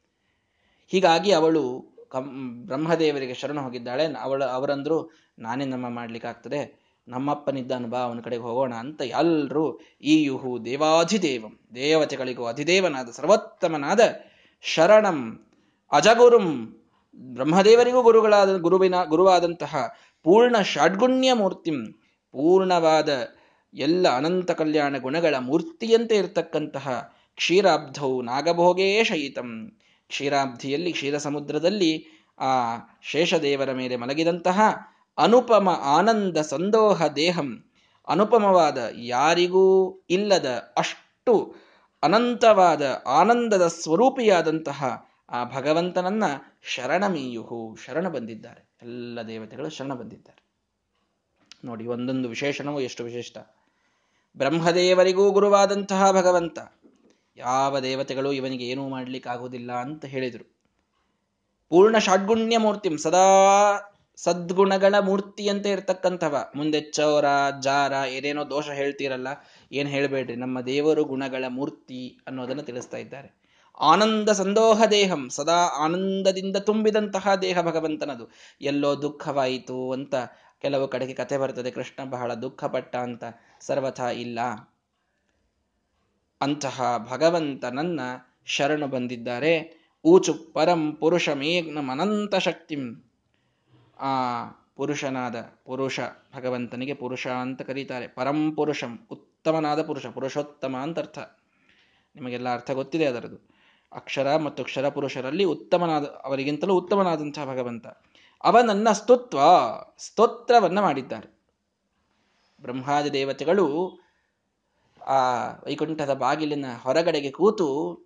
ಹೀಗಾಗಿ ಅವಳು ಕಂ, ಬ್ರಹ್ಮದೇವರಿಗೆ ಶರಣ ಹೋಗಿದ್ದಾಳೆ. ಅವಳು ಅವರಂದ್ರು, ನಾನೇ ನಮ್ಮ ಮಾಡ್ಲಿಕ್ಕಾಗ್ತದೆ. ನಮ್ಮಪ್ಪನಿದ್ದಾನು, ಬಾ, ಅವನ ಕಡೆಗೆ ಹೋಗೋಣ ಅಂತ ಎಲ್ಲರೂ ಈ ಯುಹು ದೇವಾಧಿದೇವಂ, ದೇವತೆಗಳಿಗೂ ಅಧಿದೇವನಾದ ಸರ್ವೋತ್ತಮನಾದ ಶರಣಂ, ಅಜಗುರುಂ, ಬ್ರಹ್ಮದೇವರಿಗೂ ಗುರುಗಳಾದ, ಗುರುವಿನ, ಗುರುವಾದಂತಹ ಪೂರ್ಣ ಷಡ್ಗುಣ್ಯ ಮೂರ್ತಿಂ ಪೂರ್ಣವಾದ ಎಲ್ಲ ಅನಂತ ಕಲ್ಯಾಣ ಗುಣಗಳ ಮೂರ್ತಿಯಂತೆ ಇರತಕ್ಕಂತಹ ಕ್ಷೀರಾಬ್ಧೌ ನಾಗಭೋಗೇ ಶಯಿತಂ ಕ್ಷೀರಾಬ್ಧಿಯಲ್ಲಿ ಕ್ಷೀರ ಸಮುದ್ರದಲ್ಲಿ ಆ ಶೇಷದೇವರ ಮೇಲೆ ಮಲಗಿದಂತಹ ಅನುಪಮ ಆನಂದ ಸಂದೋಹ ದೇಹಂ. ಅನುಪಮವಾದ ಯಾರಿಗೂ ಇಲ್ಲದ ಅಷ್ಟು ಅನಂತವಾದ ಆನಂದದ ಸ್ವರೂಪಿಯಾದಂತಹ ಆ ಭಗವಂತನನ್ನ ಶರಣಮೀಯುಹು, ಶರಣ ಬಂದಿದ್ದಾರೆ. ಎಲ್ಲ ದೇವತೆಗಳು ಶರಣ ಬಂದಿದ್ದಾರೆ. ನೋಡಿ, ಒಂದೊಂದು ವಿಶೇಷಣವು ಎಷ್ಟು ವಿಶಿಷ್ಟ. ಬ್ರಹ್ಮದೇವರಿಗೂ ಗುರುವಾದಂತಹ ಭಗವಂತ. ಯಾವ ದೇವತೆಗಳು ಇವನಿಗೆ ಏನೂ ಮಾಡ್ಲಿಕ್ಕಾಗುವುದಿಲ್ಲ ಅಂತ ಹೇಳಿದರು. ಪೂರ್ಣ ಷಾಡ್ಗುಣ್ಯ ಮೂರ್ತಿಂ ಸದಾ ಸದ್ಗುಣಗಳ ಮೂರ್ತಿಯಂತೆ ಇರ್ತಕ್ಕಂಥವ. ಮುಂದೆ ಚೌರ, ಜಾರ, ಏನೇನೋ ದೋಷ ಹೇಳ್ತೀರಲ್ಲ, ಏನು ಹೇಳಬೇಡ್ರಿ. ನಮ್ಮ ದೇವರು ಗುಣಗಳ ಮೂರ್ತಿ ಅನ್ನೋದನ್ನು ತಿಳಿಸ್ತಾ ಇದ್ದಾರೆ. ಆನಂದ ಸಂದೋಹ ದೇಹಂ, ಸದಾ ಆನಂದದಿಂದ ತುಂಬಿದಂತಹ ದೇಹ ಭಗವಂತನದು. ಎಲ್ಲೋ ದುಃಖವಾಯಿತು ಅಂತ ಕೆಲವು ಕಡೆಗೆ ಕತೆ ಬರ್ತದೆ, ಕೃಷ್ಣ ಬಹಳ ದುಃಖಪಟ್ಟ ಅಂತ. ಸರ್ವಥಾ ಇಲ್ಲ. ಅಂತಹ ಭಗವಂತನನ್ನ ಶರಣು ಬಂದಿದ್ದಾರೆ. ಊಚು ಪರಂ ಪುರುಷ ಮೇಘ್ನಮನಂತ ಶಕ್ತಿಂ. ಆ ಪುರುಷನಾದ ಪುರುಷ ಭಗವಂತನಿಗೆ ಪುರುಷ ಅಂತ ಕರೀತಾರೆ. ಪರಂ ಪುರುಷಂ, ಉತ್ತಮನಾದ ಪುರುಷ, ಪುರುಷೋತ್ತಮ ಅಂತ ಅರ್ಥ. ನಿಮಗೆಲ್ಲ ಅರ್ಥ ಗೊತ್ತಿದೆ ಅದರದು ಅಕ್ಷರ ಮತ್ತು ಅಕ್ಷರ ಪುರುಷರಲ್ಲಿ ಉತ್ತಮನಾದ, ಅವರಿಗಿಂತಲೂ ಉತ್ತಮನಾದಂತಹ ಭಗವಂತ. ಅವನನ್ನ ಸ್ತುತ್ವ, ಸ್ತೋತ್ರವನ್ನು ಮಾಡಿದ್ದಾರೆ. ಬ್ರಹ್ಮಾದಿ ದೇವತೆಗಳು ಆ ವೈಕುಂಠದ ಬಾಗಿಲಿನ ಹೊರಗಡೆಗೆ ಕೂತು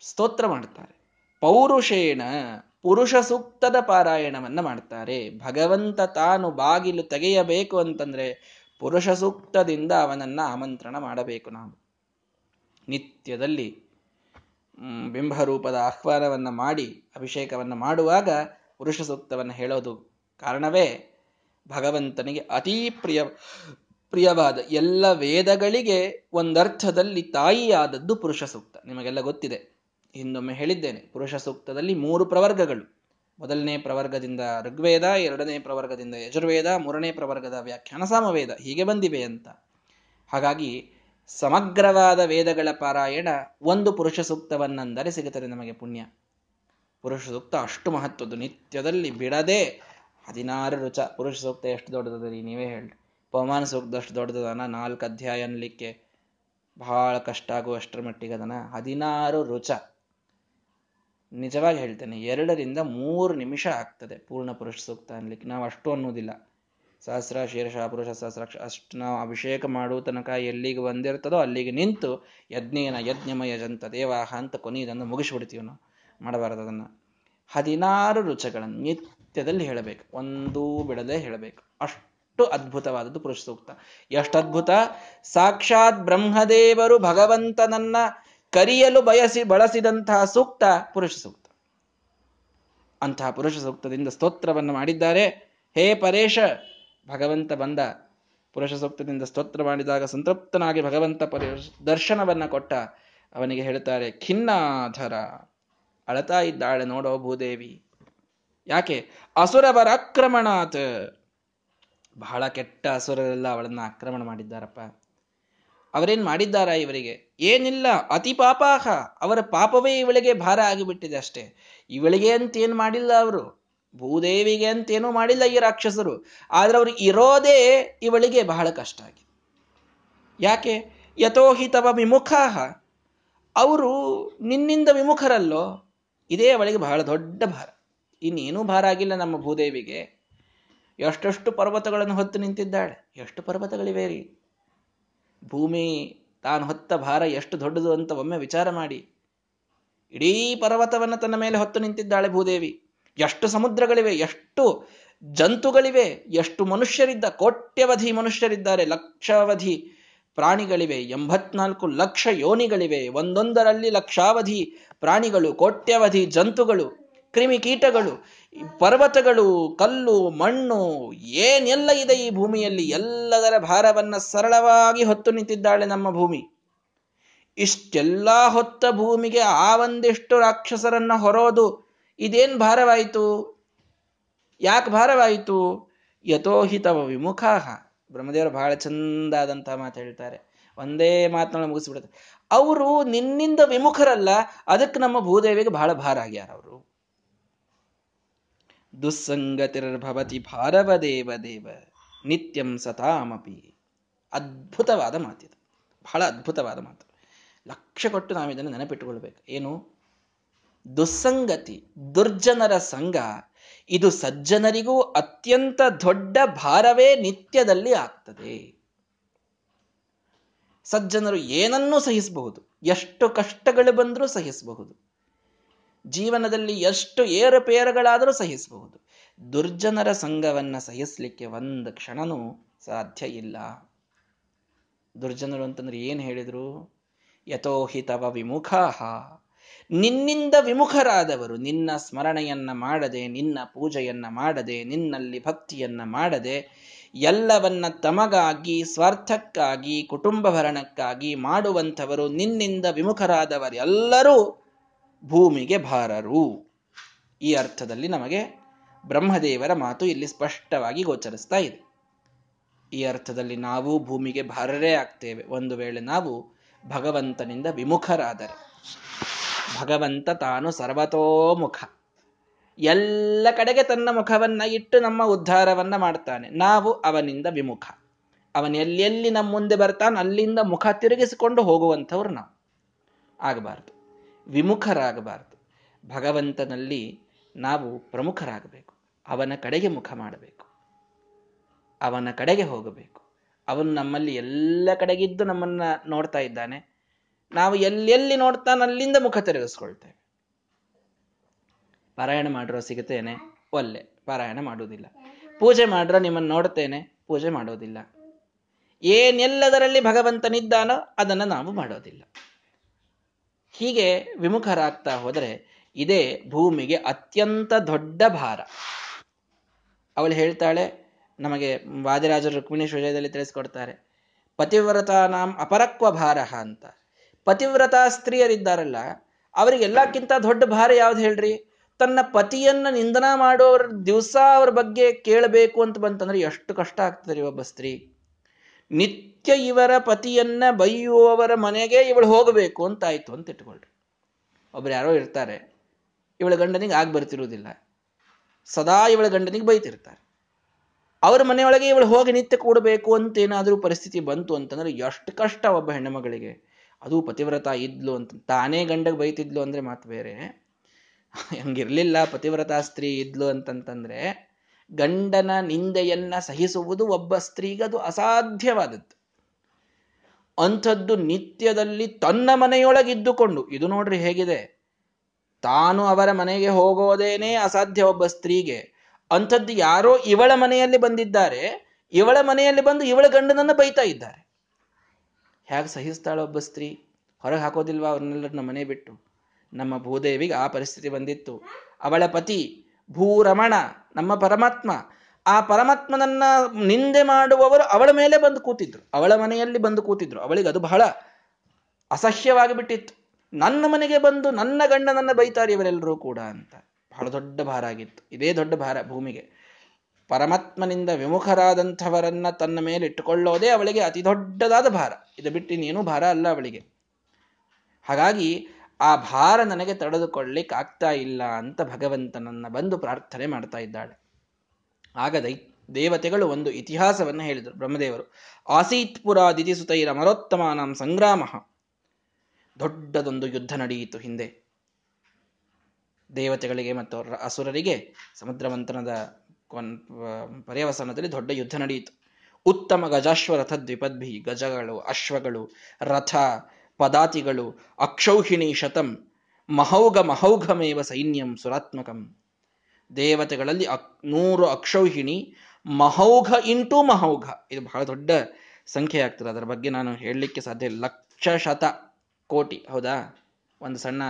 ಸ್ತೋತ್ರ ಮಾಡುತ್ತಾರೆ. ಪೌರುಷೇಣ ಪುರುಷ ಸೂಕ್ತದ ಪಾರಾಯಣವನ್ನ ಮಾಡ್ತಾರೆ. ಭಗವಂತ ತಾನು ಬಾಗಿಲು ತೆಗೆಯಬೇಕು ಅಂತಂದ್ರೆ ಪುರುಷ ಸೂಕ್ತದಿಂದ ಅವನನ್ನ ಆಮಂತ್ರಣ ಮಾಡಬೇಕು ನಾವು. ನಿತ್ಯದಲ್ಲಿ ಬಿಂಬರೂಪದ ಆಹ್ವಾನವನ್ನು ಮಾಡಿ, ಅಭಿಷೇಕವನ್ನ ಮಾಡುವಾಗ ಪುರುಷ ಸೂಕ್ತವನ್ನು ಹೇಳೋದು ಕಾರಣವೇ ಭಗವಂತನಿಗೆ ಅತೀ ಪ್ರಿಯ, ಪ್ರಿಯವಾದ ಎಲ್ಲ ವೇದಗಳಿಗೆ ಒಂದರ್ಥದಲ್ಲಿ ತಾಯಿಯಾದದ್ದು ಪುರುಷ ಸೂಕ್ತ. ನಿಮಗೆಲ್ಲ ಗೊತ್ತಿದೆ. ಹಿಂದೊಮ್ಮೆ ಹೇಳಿದ್ದೇನೆ, ಪುರುಷ ಸೂಕ್ತದಲ್ಲಿ ಮೂರು ಪ್ರವರ್ಗಗಳು. ಮೊದಲನೇ ಪ್ರವರ್ಗದಿಂದ ಋಗ್ವೇದ, ಎರಡನೇ ಪ್ರವರ್ಗದಿಂದ ಯಜುರ್ವೇದ, ಮೂರನೇ ಪ್ರವರ್ಗದ ವ್ಯಾಖ್ಯಾನ ಸಾಮವೇದ. ಹೀಗೆ ಬಂದಿವೆ ಅಂತ. ಹಾಗಾಗಿ ಸಮಗ್ರವಾದ ವೇದಗಳ ಪಾರಾಯಣ ಒಂದು ಪುರುಷ ಸೂಕ್ತವನ್ನಂದರೆ ಸಿಗುತ್ತದೆ ನಮಗೆ ಪುಣ್ಯ. ಪುರುಷ ಸೂಕ್ತ ಅಷ್ಟು ಮಹತ್ವದ್ದು. ನಿತ್ಯದಲ್ಲಿ ಬಿಡದೆ ಹದಿನಾರು ರುಚ. ಪುರುಷ ಸೂಕ್ತ ಎಷ್ಟು ದೊಡ್ಡದರಿ ನೀವೇ ಹೇಳಿ ಪವಮಾನ ಸೂಕ್ತ ಅಷ್ಟು ದೊಡ್ಡದನ ನಾಲ್ಕು ಅಧ್ಯಾಯ ಅನ್ಲಿಕ್ಕೆ ಬಹಳ ಕಷ್ಟ ಆಗುವಷ್ಟರ ಮಟ್ಟಿಗೆ ಅದನ ಹದಿನಾರು ರುಚ. ನಿಜವಾಗಿ ಹೇಳ್ತೇನೆ, ಎರಡರಿಂದ ಮೂರು ನಿಮಿಷ ಆಗ್ತದೆ ಪೂರ್ಣ ಪುರುಷ ಸೂಕ್ತ ಅನ್ಲಿಕ್ಕೆ. ನಾವು ಅಷ್ಟು ಅನ್ನೋದಿಲ್ಲ. ಸಹಸ್ರ ಶೀರ್ಷ ಪುರುಷ ಸಹಸ್ರಾಕ್ಷ ಅಷ್ಟು ನಾವು ಅಭಿಷೇಕ ಮಾಡುವ ತನಕ ಎಲ್ಲಿಗೆ ಬಂದಿರ್ತದೋ ಅಲ್ಲಿಗೆ ನಿಂತು ಯಜ್ಞೇನ ಯಜ್ಞಮಯ ಜಂತ ದೇವಾಹ ಅಂತ ಕೊನೆಯದನ್ನು ಮುಗಿಸ್ಬಿಡ್ತೀವಿ ನಾವು ಮಾಡಬಾರದು ಅದನ್ನು. ಹದಿನಾರು ರುಚಗಳನ್ನು ನಿತ್ಯದಲ್ಲಿ ಹೇಳಬೇಕು, ಒಂದೂ ಬಿಡದೆ ಹೇಳಬೇಕು. ಅಷ್ಟು ಅದ್ಭುತವಾದದ್ದು ಪುರುಷ ಸೂಕ್ತ. ಎಷ್ಟು ಅದ್ಭುತ ಸಾಕ್ಷಾತ್ ಬ್ರಹ್ಮದೇವರು ಭಗವಂತನನ್ನ ಕರಿಯಲು ಬಯಸಿ ಬಳಸಿದಂತಹ ಸೂಕ್ತ ಪುರುಷ ಸೂಕ್ತ. ಅಂತಹ ಪುರುಷ ಸೂಕ್ತದಿಂದ ಸ್ತೋತ್ರವನ್ನು ಮಾಡಿದ್ದಾರೆ. ಹೇ ಪರೇಶ, ಭಗವಂತ ಬಂದ. ಪುರುಷ ಸೂಕ್ತದಿಂದ ಸ್ತೋತ್ರ ಮಾಡಿದಾಗ ಸಂತೃಪ್ತನಾಗಿ ಭಗವಂತ ಪರೇಶ ದರ್ಶನವನ್ನ ಕೊಟ್ಟ. ಅವನಿಗೆ ಹೇಳ್ತಾರೆ, ಖಿನ್ನಾಧರ, ಅಳತಾ ಇದ್ದಾಳೆ ನೋಡೋ ಭೂದೇವಿ. ಯಾಕೆ? ಅಸುರವರ ಆಕ್ರಮಣಾತ್. ಬಹಳ ಕೆಟ್ಟ ಅಸುರರೆಲ್ಲ ಅವಳನ್ನ ಆಕ್ರಮಣ ಮಾಡಿದ್ದಾರಪ್ಪ. ಅವರೇನ್ ಮಾಡಿದ್ದಾರ ಇವರಿಗೆ? ಏನಿಲ್ಲ, ಅತಿ ಪಾಪಾಹ. ಅವರ ಪಾಪವೇ ಇವಳಿಗೆ ಭಾರ ಆಗಿಬಿಟ್ಟಿದೆ ಅಷ್ಟೇ. ಇವಳಿಗೆ ಅಂತ ಏನ್ ಮಾಡಿಲ್ಲ ಅವರು? ಭೂದೇವಿಗೆ ಅಂತೇನೂ ಮಾಡಿಲ್ಲ ಈ ರಾಕ್ಷಸರು. ಆದ್ರೆ ಅವರು ಇರೋದೇ ಇವಳಿಗೆ ಬಹಳ ಕಷ್ಟ ಆಗಿದೆ. ಯಾಕೆ? ಯಥೋಹಿತವ ವಿಮುಖಾಹ. ಅವರು ನಿನ್ನಿಂದ ವಿಮುಖರಲ್ಲೋ? ಇದೇ ಅವಳಿಗೆ ಬಹಳ ದೊಡ್ಡ ಭಾರ. ಇನ್ನೇನೂ ಭಾರ ಆಗಿಲ್ಲ ನಮ್ಮ ಭೂದೇವಿಗೆ. ಎಷ್ಟೆಷ್ಟು ಪರ್ವತಗಳನ್ನು ಹೊತ್ತು ನಿಂತಿದ್ದಾಳೆ? ಎಷ್ಟು ಪರ್ವತಗಳಿವೆ ರೀ? ಭೂಮಿ ತಾನು ಹೊತ್ತ ಭಾರ ಎಷ್ಟು ದೊಡ್ಡದು ಅಂತ ಒಮ್ಮೆ ವಿಚಾರ ಮಾಡಿ. ಇಡೀ ಪರ್ವತವನ್ನು ತನ್ನ ಮೇಲೆ ಹೊತ್ತು ನಿಂತಿದ್ದಾಳೆ ಭೂದೇವಿ. ಎಷ್ಟು ಸಮುದ್ರಗಳಿವೆ, ಎಷ್ಟು ಜಂತುಗಳಿವೆ, ಎಷ್ಟು ಮನುಷ್ಯರಿದ್ದ, ಕೋಟ್ಯವಧಿ ಮನುಷ್ಯರಿದ್ದಾರೆ, ಲಕ್ಷಾವಧಿ ಪ್ರಾಣಿಗಳಿವೆ, ಎಂಬತ್ನಾಲ್ಕು ಲಕ್ಷ ಯೋನಿಗಳಿವೆ, ಒಂದೊಂದರಲ್ಲಿ ಲಕ್ಷಾವಧಿ ಪ್ರಾಣಿಗಳು, ಕೋಟ್ಯವಧಿ ಜಂತುಗಳು ಕ್ರಿಮಿಕೀಟಗಳು ಪರ್ವತಗಳು, ಕಲ್ಲು, ಮಣ್ಣು, ಏನೆಲ್ಲ ಇದೆ ಈ ಭೂಮಿಯಲ್ಲಿ? ಎಲ್ಲದರ ಭಾರವನ್ನ ಸರಳವಾಗಿ ಹೊತ್ತು ನಿಂತಿದ್ದಾಳೆ ನಮ್ಮ ಭೂಮಿ. ಇಷ್ಟೆಲ್ಲ ಹೊತ್ತ ಭೂಮಿಗೆ ಆ ಒಂದಿಷ್ಟು ರಾಕ್ಷಸರನ್ನ ಹೊರೋದು ಇದೇನ್ ಭಾರವಾಯಿತು? ಯಾಕೆ ಭಾರವಾಯಿತು? ಯಥೋಹಿತವ ವಿಮುಖಾಹ ಬ್ರಹ್ಮದೇವರು ಬಹಳ ಚಂದಾದಂತಹ ಮಾತು ಹೇಳ್ತಾರೆ. ಒಂದೇ ಮಾತನ್ನ ಮುಗಿಸ್ಬಿಡುತ್ತೆ. ಅವರು ನಿನ್ನಿಂದ ವಿಮುಖರಲ್ಲ, ಅದಕ್ಕೆ ನಮ್ಮ ಭೂದೇವಿಗೆ ಬಹಳ ಭಾರ ಆಗ್ಯಾರ ಅವರು ದುಸ್ಸಂಗತಿರ್ಭವತಿ ಭಾರವ ದೇವ ದೇವ ನಿತ್ಯಂ ಸತಾಮಪಿ ಅದ್ಭುತವಾದ ಮಾತಿದು ಬಹಳ ಅದ್ಭುತವಾದ ಮಾತು. ಲಕ್ಷ ಕೊಟ್ಟು ನಾವು ಇದನ್ನು ನೆನಪಿಟ್ಟುಕೊಳ್ಬೇಕು. ಏನು? ದುಸ್ಸಂಗತಿ, ದುರ್ಜನರ ಸಂಘ, ಇದು ಸಜ್ಜನರಿಗೂ ಅತ್ಯಂತ ದೊಡ್ಡ ಭಾರವೇ ನಿತ್ಯದಲ್ಲಿ ಆಗ್ತದೆ. ಸಜ್ಜನರು ಏನನ್ನೂ ಸಹಿಸಬಹುದು. ಎಷ್ಟು ಕಷ್ಟಗಳು ಬಂದರೂ ಸಹಿಸಬಹುದು. ಜೀವನದಲ್ಲಿ ಎಷ್ಟು ಏರುಪೇರುಗಳಾದರೂ ಸಹಿಸಬಹುದು. ದುರ್ಜನರ ಸಂಘವನ್ನ ಸಹಿಸಲಿಕ್ಕೆ ಒಂದು ಕ್ಷಣನೂ ಸಾಧ್ಯ ಇಲ್ಲ. ದುರ್ಜನರು ಅಂತಂದ್ರೆ ಏನು ಹೇಳಿದ್ರು? ಯಥೋಹಿತವ ವಿಮುಖಾಹ. ನಿನ್ನಿಂದ ವಿಮುಖರಾದವರು ನಿನ್ನ ಸ್ಮರಣೆಯನ್ನ ಮಾಡದೆ, ನಿನ್ನ ಪೂಜೆಯನ್ನ ಮಾಡದೆ, ನಿನ್ನಲ್ಲಿ ಭಕ್ತಿಯನ್ನ ಮಾಡದೆ, ಎಲ್ಲವನ್ನ ತಮಗಾಗಿ, ಸ್ವಾರ್ಥಕ್ಕಾಗಿ, ಕುಟುಂಬ ಭರಣಕ್ಕಾಗಿ ಮಾಡುವಂಥವರು ನಿನ್ನಿಂದ ವಿಮುಖರಾದವರೆಲ್ಲರೂ ಭೂಮಿಗೆ ಭಾರರು. ಈ ಅರ್ಥದಲ್ಲಿ ನಮಗೆ ಬ್ರಹ್ಮದೇವರ ಮಾತು ಇಲ್ಲಿ ಸ್ಪಷ್ಟವಾಗಿ ಗೋಚರಿಸ್ತಾ ಇದೆ. ಈ ಅರ್ಥದಲ್ಲಿ ನಾವು ಭೂಮಿಗೆ ಭಾರರೇ ಆಗ್ತೇವೆ. ಒಂದು ವೇಳೆ ನಾವು ಭಗವಂತನಿಂದ ವಿಮುಖರಾದರೆ, ಭಗವಂತ ತಾನು ಸರ್ವತೋಮುಖ. ಎಲ್ಲ ಕಡೆಗೆ ತನ್ನ ಮುಖವನ್ನ ಇಟ್ಟು ನಮ್ಮ ಉದ್ಧಾರವನ್ನ ಮಾಡ್ತಾನೆ. ನಾವು ಅವನಿಂದ ವಿಮುಖ. ಅವನ ಎಲ್ಲೆಲ್ಲಿ ನಮ್ಮ ಮುಂದೆ ಬರ್ತಾನೆ ಅಲ್ಲಿಂದ ಮುಖ ತಿರುಗಿಸಿಕೊಂಡು ಹೋಗುವಂಥವ್ರು ನಾವು. ಆಗಬಾರ್ದು. ವಿಮುಖರಾಗಬಾರ್ದು. ಭಗವಂತನಲ್ಲಿ ನಾವು ಪ್ರಮುಖರಾಗಬೇಕು. ಅವನ ಕಡೆಗೆ ಮುಖ ಮಾಡಬೇಕು. ಅವನ ಕಡೆಗೆ ಹೋಗಬೇಕು. ಅವನು ನಮ್ಮಲ್ಲಿ ಎಲ್ಲ ಕಡೆಗಿದ್ದು ನಮ್ಮನ್ನ ನೋಡ್ತಾ ಇದ್ದಾನೆ. ನಾವು ಎಲ್ಲೆಲ್ಲಿ ನೋಡ್ತಾನ ಅಲ್ಲಿಂದ ಮುಖ ತಿರುಗಿಸ್ಕೊಳ್ತೇವೆ. ಪಾರಾಯಣ ಮಾಡಿರೋ ಸಿಗುತ್ತೇನೆ ಒಲ್ಲೆ. ಪಾರಾಯಣ ಮಾಡುವುದಿಲ್ಲ. ಪೂಜೆ ಮಾಡ್ರೋ ನಿಮ್ಮನ್ನು ನೋಡ್ತೇನೆ. ಪೂಜೆ ಮಾಡೋದಿಲ್ಲ. ಏನೆಲ್ಲದರಲ್ಲಿ ಭಗವಂತನಿದ್ದಾನೋ ಅದನ್ನು ನಾವು ಮಾಡೋದಿಲ್ಲ. ಹೀಗೆ ವಿಮುಖರಾಗ್ತಾ ಹೋದರೆ ಇದೇ ಭೂಮಿಗೆ ಅತ್ಯಂತ ದೊಡ್ಡ ಭಾರ. ಅವಳು ಹೇಳ್ತಾಳೆ, ನಮಗೆ ವಾದಿರಾಜರು ರುಕ್ಮಿಣೇಶ್ ವಿಜಯದಲ್ಲಿ ತಿಳಿಸ್ಕೊಡ್ತಾರೆ ನಾಮ್ ಅಪರಕ್ವ ಭಾರ ಅಂತ. ಪತಿವ್ರತ ಸ್ತ್ರೀಯರಿದ್ದಾರಲ್ಲ, ಅವರಿಗೆಲ್ಲಕ್ಕಿಂತ ದೊಡ್ಡ ಭಾರ ಯಾವ್ದು ಹೇಳ್ರಿ? ತನ್ನ ಪತಿಯನ್ನ ನಿಂದನ ಮಾಡೋರ ದಿವಸ ಅವ್ರ ಬಗ್ಗೆ ಕೇಳಬೇಕು ಅಂತ ಬಂತಂದ್ರೆ ಎಷ್ಟು ಕಷ್ಟ ಆಗ್ತದೆ ಒಬ್ಬ ಸ್ತ್ರೀ. ನಿತ್ಯ ಇವರ ಪತಿಯನ್ನ ಬೈಯುವವರ ಮನೆಗೆ ಇವಳು ಹೋಗಬೇಕು ಅಂತಾಯ್ತು ಅಂತ ಇಟ್ಕೊಳ್ರಿ. ಒಬ್ರು ಯಾರೋ ಇರ್ತಾರೆ, ಇವಳ ಗಂಡನಿಗೆ ಆಗಿ ಬರ್ತಿರೋದಿಲ್ಲ ಸದಾ ಇವಳ ಗಂಡನಿಗೆ ಬೈತಿರ್ತಾರೆ. ಅವರ ಮನೆಯೊಳಗೆ ಇವಳು ಹೋಗಿ ನಿತ್ಯ ಕೂಡಬೇಕು ಅಂತ ಏನಾದರೂ ಪರಿಸ್ಥಿತಿ ಬಂತು ಅಂತಂದ್ರೆ ಎಷ್ಟು ಕಷ್ಟ ಒಬ್ಬ ಹೆಣ್ಣುಮಗಳಿಗೆ ಅದು ಪತಿವ್ರತ ಇದ್ಲು ಅಂತ, ತಾನೇ ಗಂಡಗೆ ಬೈತಿದ್ಲು ಅಂದ್ರೆ ಮಾತು ಬೇರೆ. ಹಂಗಿರ್ಲಿಲ್ಲ, ಪತಿವ್ರತ ಸ್ತ್ರೀ ಇದ್ಲು ಅಂತಂತಂದ್ರೆ ಗಂಡನ ನಿಂದೆಯನ್ನ ಸಹಿಸುವುದು ಒಬ್ಬ ಸ್ತ್ರೀಗದು ಅಸಾಧ್ಯವಾದದ್ದು. ಅಂಥದ್ದು ನಿತ್ಯದಲ್ಲಿ ತನ್ನ ಮನೆಯೊಳಗಿದ್ದುಕೊಂಡು, ಇದು ನೋಡ್ರಿ ಹೇಗಿದೆ, ತಾನು ಅವರ ಮನೆಗೆ ಹೋಗೋದೇನೇ ಅಸಾಧ್ಯ ಒಬ್ಬ ಸ್ತ್ರೀಗೆ. ಅಂಥದ್ದು ಯಾರೋ ಇವಳ ಮನೆಯಲ್ಲಿ ಬಂದಿದ್ದಾರೆ, ಇವಳ ಮನೆಯಲ್ಲಿ ಬಂದು ಇವಳ ಗಂಡನನ್ನು ಬೈತಾ ಇದ್ದಾರೆ. ಹೇಗೆ ಸಹಿಸ್ತಾಳ ಒಬ್ಬ ಸ್ತ್ರೀ, ಹೊರಗೆ ಹಾಕೋದಿಲ್ವಾ ಅವ್ರನ್ನೆಲ್ಲರನ್ನ ಮನೆ ಬಿಟ್ಟು? ನಮ್ಮ ಭೂದೇವಿಗೆ ಆ ಪರಿಸ್ಥಿತಿ ಬಂದಿತ್ತು. ಅವಳ ಪತಿ ಭೂರಮಣ, ನಮ್ಮ ಪರಮಾತ್ಮ. ಆ ಪರಮಾತ್ಮನನ್ನ ನಿಂದೆ ಮಾಡುವವರು ಅವಳ ಮೇಲೆ ಬಂದು ಕೂತಿದ್ರು. ಅವಳ ಮನೆಯಲ್ಲಿ ಬಂದು ಕೂತಿದ್ರು. ಅವಳಿಗೆ ಅದು ಬಹಳ ಅಸಹ್ಯವಾಗಿ ಬಿಟ್ಟಿತ್ತು. ನನ್ನ ಮನೆಗೆ ಬಂದು ನನ್ನ ಗಂಡನನ್ನ ಬೈತಾರೆ ಇವರೆಲ್ಲರೂ ಕೂಡ ಅಂತ. ಬಹಳ ದೊಡ್ಡ ಭಾರ ಆಗಿತ್ತು. ಇದೇ ದೊಡ್ಡ ಭಾರ ಭೂಮಿಗೆ. ಪರಮಾತ್ಮನಿಂದ ವಿಮುಖರಾದಂಥವರನ್ನ ತನ್ನ ಮೇಲೆ ಇಟ್ಟುಕೊಳ್ಳೋದೇ ಅವಳಿಗೆ ಅತಿ ದೊಡ್ಡದಾದ ಭಾರ. ಇದು ಬಿಟ್ಟು ನೀನು ಭಾರ ಅಲ್ಲ ಅವಳಿಗೆ. ಹಾಗಾಗಿ ಆ ಭಾರ ನನಗೆ ತಡೆದುಕೊಳ್ಳಿಕ್ ಆಗ್ತಾ ಇಲ್ಲ ಅಂತ ಭಗವಂತನನ್ನ ಬಂದು ಪ್ರಾರ್ಥನೆ ಮಾಡ್ತಾ ಇದ್ದಾಳೆ. ಆಗ ದೈ ದೇವತೆಗಳು ಒಂದು ಇತಿಹಾಸವನ್ನು ಹೇಳಿದರು ಬ್ರಹ್ಮದೇವರು. ಆಸೀತ್ಪುರ ದಿತಿ ಸುತೈರ ಮರೋತ್ತಮಾನಂ ಸಂಗ್ರಾಮ. ದೊಡ್ಡದೊಂದು ಯುದ್ಧ ನಡೆಯಿತು ಹಿಂದೆ. ದೇವತೆಗಳಿಗೆ ಮತ್ತು ಅಸುರರಿಗೆ ಸಮುದ್ರವಂತನದ ಪರ್ಯವಸನದಲ್ಲಿ ದೊಡ್ಡ ಯುದ್ಧ ನಡೆಯಿತು. ಉತ್ತಮ ಗಜಾಶ್ವ ರಥ ದ್ವಿಪದ್ಭಿ ಗಜಗಳು, ಅಶ್ವಗಳು, ರಥ ಪದಾತಿಗಳು ಅಕ್ಷೌಹಿಣಿ ಶತಂ ಮಹೌಘ ಮಹೌಘಮೇವ ಸೈನ್ಯಂ ಸುರಾತ್ಮಕಂ. ದೇವತೆಗಳಲ್ಲಿ ಅಕ್ ನೂರು ಅಕ್ಷೌಹಿಣಿ, ಮಹೌಘ ಇಂಟು ಮಹೌಘ. ಇದು ಬಹಳ ದೊಡ್ಡ ಸಂಖ್ಯೆ ಆಗ್ತದೆ. ಅದರ ಬಗ್ಗೆ ನಾನು ಹೇಳಲಿಕ್ಕೆ ಸಾಧ್ಯ ಲಕ್ಷ ಶತ ಕೋಟಿ, ಹೌದಾ? ಒಂದು ಸಣ್ಣ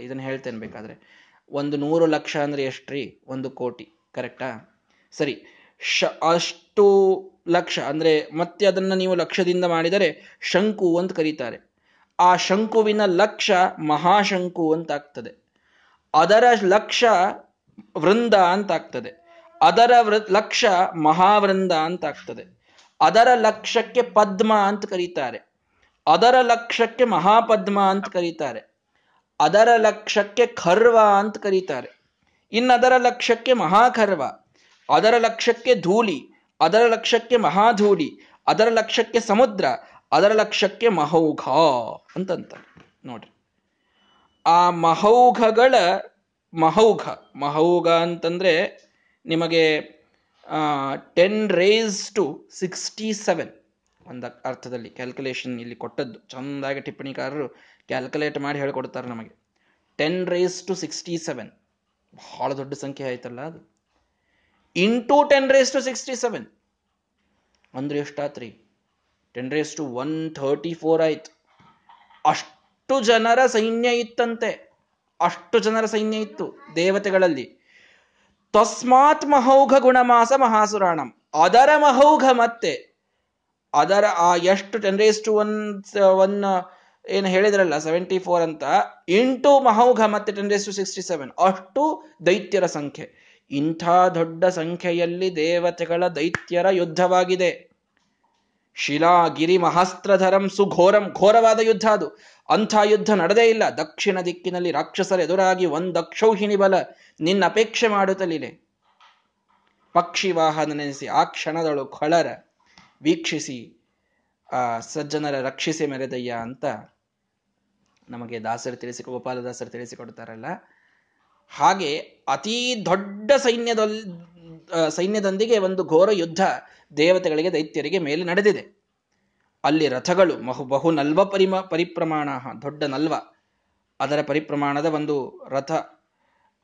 ಇದನ್ನು ಹೇಳ್ತೇನೆ ಬೇಕಾದರೆ. ಒಂದು ನೂರು ಲಕ್ಷ ಅಂದ್ರೆ ಎಷ್ಟ್ರಿ? ಒಂದು ಕೋಟಿ ಕರೆಕ್ಟಾ ಸರಿ. ಶ, ಅಷ್ಟು ಲಕ್ಷ ಅಂದ್ರೆ ಮತ್ತೆ ಅದನ್ನ ನೀವು ಲಕ್ಷದಿಂದ ಮಾಡಿದರೆ ಶಂಕು ಅಂತ ಕರೀತಾರೆ. ಆ ಶಂಕುವಿನ ಲಕ್ಷ ಮಹಾಶಂಕು ಅಂತ ಆಗ್ತದೆ. ಅದರ ಲಕ್ಷ ವೃಂದ ಅಂತ ಆಗ್ತದೆ. ಅದರ ಲಕ್ಷ ಮಹಾವೃಂದ ಅಂತ ಆಗ್ತದೆ. ಅದರ ಲಕ್ಷಕ್ಕೆ ಪದ್ಮ ಅಂತ ಕರೀತಾರೆ. ಅದರ ಲಕ್ಷಕ್ಕೆ ಮಹಾಪದ್ಮ ಅಂತ ಕರೀತಾರೆ. ಅದರ ಲಕ್ಷಕ್ಕೆ ಖರ್ವ ಅಂತ ಕರೀತಾರೆ. ಇನ್ನದರ ಲಕ್ಷಕ್ಕೆ ಮಹಾಖರ್ವ, ಅದರ ಲಕ್ಷಕ್ಕೆ ಧೂಳಿ, ಅದರ ಲಕ್ಷಕ್ಕೆ ಮಹಾಧೂಳಿ, ಅದರ ಲಕ್ಷಕ್ಕೆ ಸಮುದ್ರ ಅದರ ಲಕ್ಷ್ಯಕ್ಕೆ ಮಹೌಘ ಅಂತಂತ. ನೋಡ್ರಿ. ಆ ಮಹೌಘಗಳ ಮಹೌಘ ಮಹೌಘ ಅಂತಂದ್ರೆ ನಿಮಗೆ ten raise to sixty seven ಒಂದು ಅರ್ಥದಲ್ಲಿ ಕ್ಯಾಲ್ಕುಲೇಷನ್ ಇಲ್ಲಿ ಕೊಟ್ಟದ್ದು. ಚಂದಾಗಿ ಟಿಪ್ಪಣಿಕಾರರು ಕ್ಯಾಲ್ಕುಲೇಟ್ ಮಾಡಿ ಹೇಳ್ಕೊಡ್ತಾರೆ ನಮಗೆ. Ten raise to sixty seven ಬಹಳ ದೊಡ್ಡ ಸಂಖ್ಯೆ ಆಯ್ತಲ್ಲ ಅದು. Into ten raise to sixty seven ಅಂದ್ರೆ ಎಷ್ಟಾತ್ರಿ? Ten raise to one thirty four ಆಯ್ತು. ಅಷ್ಟು ಜನರ ಸೈನ್ಯ ಇತ್ತಂತೆ. ಅಷ್ಟು ಜನರ ಸೈನ್ಯ ಇತ್ತು ದೇವತೆಗಳಲ್ಲಿ. ತಸ್ಮಾತ್ ಮಹೌಘ ಗುಣಮಾಸ ಮಹಾಸುರಾಣಂ. ಅದರ ಮಹೌಘ ಮತ್ತೆ. ಅದರ ಆ ಎಷ್ಟು ten raise to one one ಏನು ಹೇಳಿದ್ರಲ್ಲ ಸೆವೆಂಟಿ ಫೋರ್ ಅಂತ. ಇಂಟು ಮಹೌಘ ಮತ್ತೆ ten raise to sixty seven ಅಷ್ಟು ದೈತ್ಯರ ಸಂಖ್ಯೆ. ಇಂಥ ದೊಡ್ಡ ಸಂಖ್ಯೆಯಲ್ಲಿ ದೇವತೆಗಳ ದೈತ್ಯರ ಯುದ್ಧವಾಗಿದೆ. ಶಿಲಾಗಿರಿ ಮಹಾಸ್ತ್ರಧರಂ ಸುಘೋರಂ ಘೋರವಾದ ಯುದ್ಧ ಅದು. ಅಂಥ ಯುದ್ಧ ನಡೆದೇ ಇಲ್ಲ. ದಕ್ಷಿಣ ದಿಕ್ಕಿನಲ್ಲಿ ರಾಕ್ಷಸರ ಎದುರಾಗಿ ಒಂದಕ್ಷೌಹಿಣಿ ಬಲ ನಿನ್ನ ಅಪೇಕ್ಷೆ ಮಾಡುತ್ತಲಿದೆ ಪಕ್ಷಿ ವಾಹನ ನೆನೆಸಿ ಆ ಕ್ಷಣದಳು ಖಳರ. ವೀಕ್ಷಿಸಿ, ಆ, ಸಜ್ಜನರ ರಕ್ಷಿಸಿ ಮೆರೆದಯ್ಯ ಅಂತ ನಮಗೆ ದಾಸರು ತಿಳಿಸಿ ಗೋಪಾಲದಾಸರು ತಿಳಿಸಿಕೊಡ್ತಾರಲ್ಲ. ಹಾಗೆ ಅತೀ ದೊಡ್ಡ ಸೈನ್ಯದಲ್ಲಿ ಸೈನ್ಯದೊಂದಿಗೆ ಒಂದು ಘೋರ ಯುದ್ಧ ದೇವತೆಗಳಿಗೆ, ದೈತ್ಯರಿಗೆ ಮೇಲೆ ನಡೆದಿದೆ. ಅಲ್ಲಿ ರಥಗಳು ಬಹು ಬಹು ನಲ್ವ ಪರಿಮ ಪರಿಪ್ರಮಾಣ ದೊಡ್ಡ ನಲ್ವ. ಅದರ ಪರಿಪ್ರಮಾಣದ ಒಂದು ರಥ.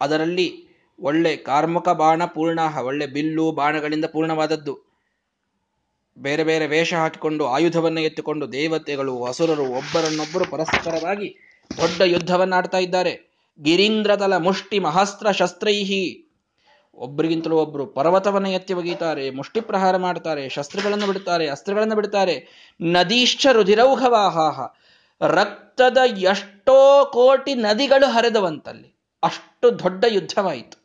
ಅದರಲ್ಲಿ ಒಳ್ಳೆ ಕಾರ್ಮಕ ಬಾಣ ಪೂರ್ಣ ಒಳ್ಳೆ ಬಿಲ್ಲು ಬಾಣಗಳಿಂದ ಪೂರ್ಣವಾದದ್ದು. ಬೇರೆ ಬೇರೆ ವೇಷ ಹಾಕಿಕೊಂಡು ಆಯುಧವನ್ನು ಎತ್ತಿಕೊಂಡು ದೇವತೆಗಳು, ಅಸುರರು ಒಬ್ಬರನ್ನೊಬ್ಬರು ಪರಸ್ಪರವಾಗಿ ದೊಡ್ಡ ಯುದ್ಧವನ್ನಾಡ್ತಾ ಇದ್ದಾರೆ. ಗಿರೀಂದ್ರತಲ ಮುಷ್ಟಿ ಮಹಾಸ್ತ್ರ ಶಸ್ತ್ರೈಹಿ. ಒಬ್ಬರಿಗಿಂತಲೂ ಒಬ್ಬರು ಪರ್ವತವನ್ನು ಎತ್ತಿ ಒಗೀತಾರೆ ಮುಷ್ಟಿ ಪ್ರಹಾರ ಮಾಡ್ತಾರೆ, ಶಸ್ತ್ರಗಳನ್ನು ಬಿಡ್ತಾರೆ ಅಸ್ತ್ರಗಳನ್ನು ಬಿಡ್ತಾರೆ ನದೀಶ್ಚ ರುಧಿರೌಘವಾಹಾಹ. ರಕ್ತದ ಎಷ್ಟೋ ಕೋಟಿ ನದಿಗಳು ಹರಿದವಂತಲ್ಲಿ. ಅಷ್ಟು ದೊಡ್ಡ ಯುದ್ಧವಾಯಿತು.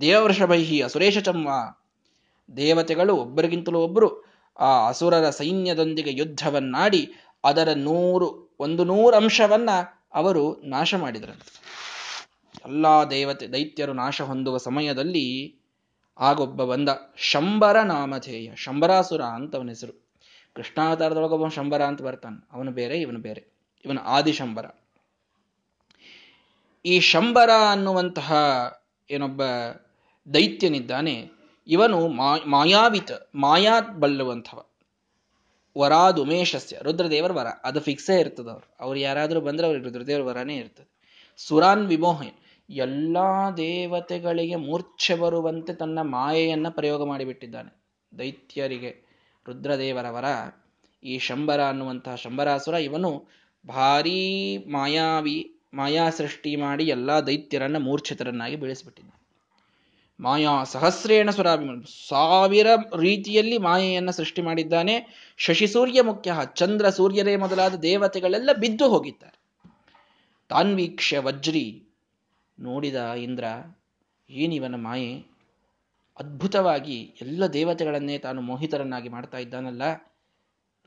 ದೇವವೃಷಭೈಹಿ ಅಸುರೇಶ ಚಮ್ಮ ದೇವತೆಗಳು ಒಬ್ಬರಿಗಿಂತಲೂ ಒಬ್ಬರು ಆ ಅಸುರರ ಸೈನ್ಯದೊಂದಿಗೆ ಯುದ್ಧವನ್ನಾಡಿ ಅದರ ನೂರು, ಒಂದು ನೂರು ಅಂಶವನ್ನ ಅವರು ನಾಶ ಮಾಡಿದರಂತೆ. ಎಲ್ಲ ದೇವತೆ ದೈತ್ಯರು ನಾಶ ಹೊಂದುವ ಸಮಯದಲ್ಲಿ ಆಗೊಬ್ಬ ಬಂದ ಶಂಬರ ನಾಮಧೇಯ ಶಂಬರಾಸುರ ಅಂತ ಅವನ ಹೆಸರು. ಕೃಷ್ಣಾವತಾರದೊಳಗೊಬ್ಬ ಶಂಬರ ಅಂತ ಬರ್ತಾನೆ. ಅವನು ಬೇರೆ, ಇವನು ಬೇರೆ. ಇವನು ಆದಿಶಂಬರ ಈ ಶಂಬರ ಅನ್ನುವಂತಹ ಏನೊಬ್ಬ ದೈತ್ಯನಿದ್ದಾನೆ. ಇವನು ಮಾಯಾವಿತ ಮಾಯಾ ಬಲ್ಲುವಂಥವ. ವರಾದ್ ಉಮೇಶಸ್ಯ, ರುದ್ರದೇವರ ವರ. ಅದು ಫಿಕ್ಸೇ ಇರ್ತದೆ ಅವ್ರು ಅವ್ರು ಯಾರಾದರೂ ಬಂದ್ರೆ ಅವ್ರಿಗೆ ರುದ್ರದೇವರ ವರನೇ ಇರ್ತದೆ. ಸುರಾನ್ ವಿಮೋಹ ಎಲ್ಲಾ ದೇವತೆಗಳಿಗೆ ಮೂರ್ಛೆ ಬರುವಂತೆ ತನ್ನ ಮಾಯೆಯನ್ನು ಪ್ರಯೋಗ ಮಾಡಿಬಿಟ್ಟಿದ್ದಾನೆ. ದೈತ್ಯರಿಗೆ ರುದ್ರದೇವರವರ ಈ ಶಂಬರ ಅನ್ನುವಂತಹ ಶಂಬರಾಸುರ ಇವನು ಭಾರೀ ಮಾಯಾವಿ, ಮಾಯಾ ಸೃಷ್ಟಿ ಮಾಡಿ ಎಲ್ಲ ದೈತ್ಯರನ್ನು ಮೂರ್ಛಿತರನ್ನಾಗಿ ಬೆಳೆಸಿಬಿಟ್ಟಿದ್ದಾನೆ. ಮಾಯಾ ಸಹಸ್ರೇಣ ಸುರಾಭಿಮ, ಸಾವಿರ ರೀತಿಯಲ್ಲಿ ಮಾಯೆಯನ್ನು ಸೃಷ್ಟಿ ಮಾಡಿದ್ದಾನೆ. ಶಶಿ ಸೂರ್ಯ ಮುಖ್ಯ, ಚಂದ್ರ ಸೂರ್ಯರೇ ಮೊದಲಾದ ದೇವತೆಗಳೆಲ್ಲ ಬಿದ್ದು ಹೋಗಿದ್ದಾರೆ. ತಾನ್ವೀಕ್ಷ ವಜ್ರಿ ನೋಡಿದ ಇಂದ್ರ, ಏನಿವನ ಮಾಯೆ? ಅದ್ಭುತವಾಗಿ ಎಲ್ಲ ದೇವತೆಗಳನ್ನೇ ತಾನು ಮೋಹಿತರನ್ನಾಗಿ ಮಾಡ್ತಾ ಇದ್ದಾನಲ್ಲ.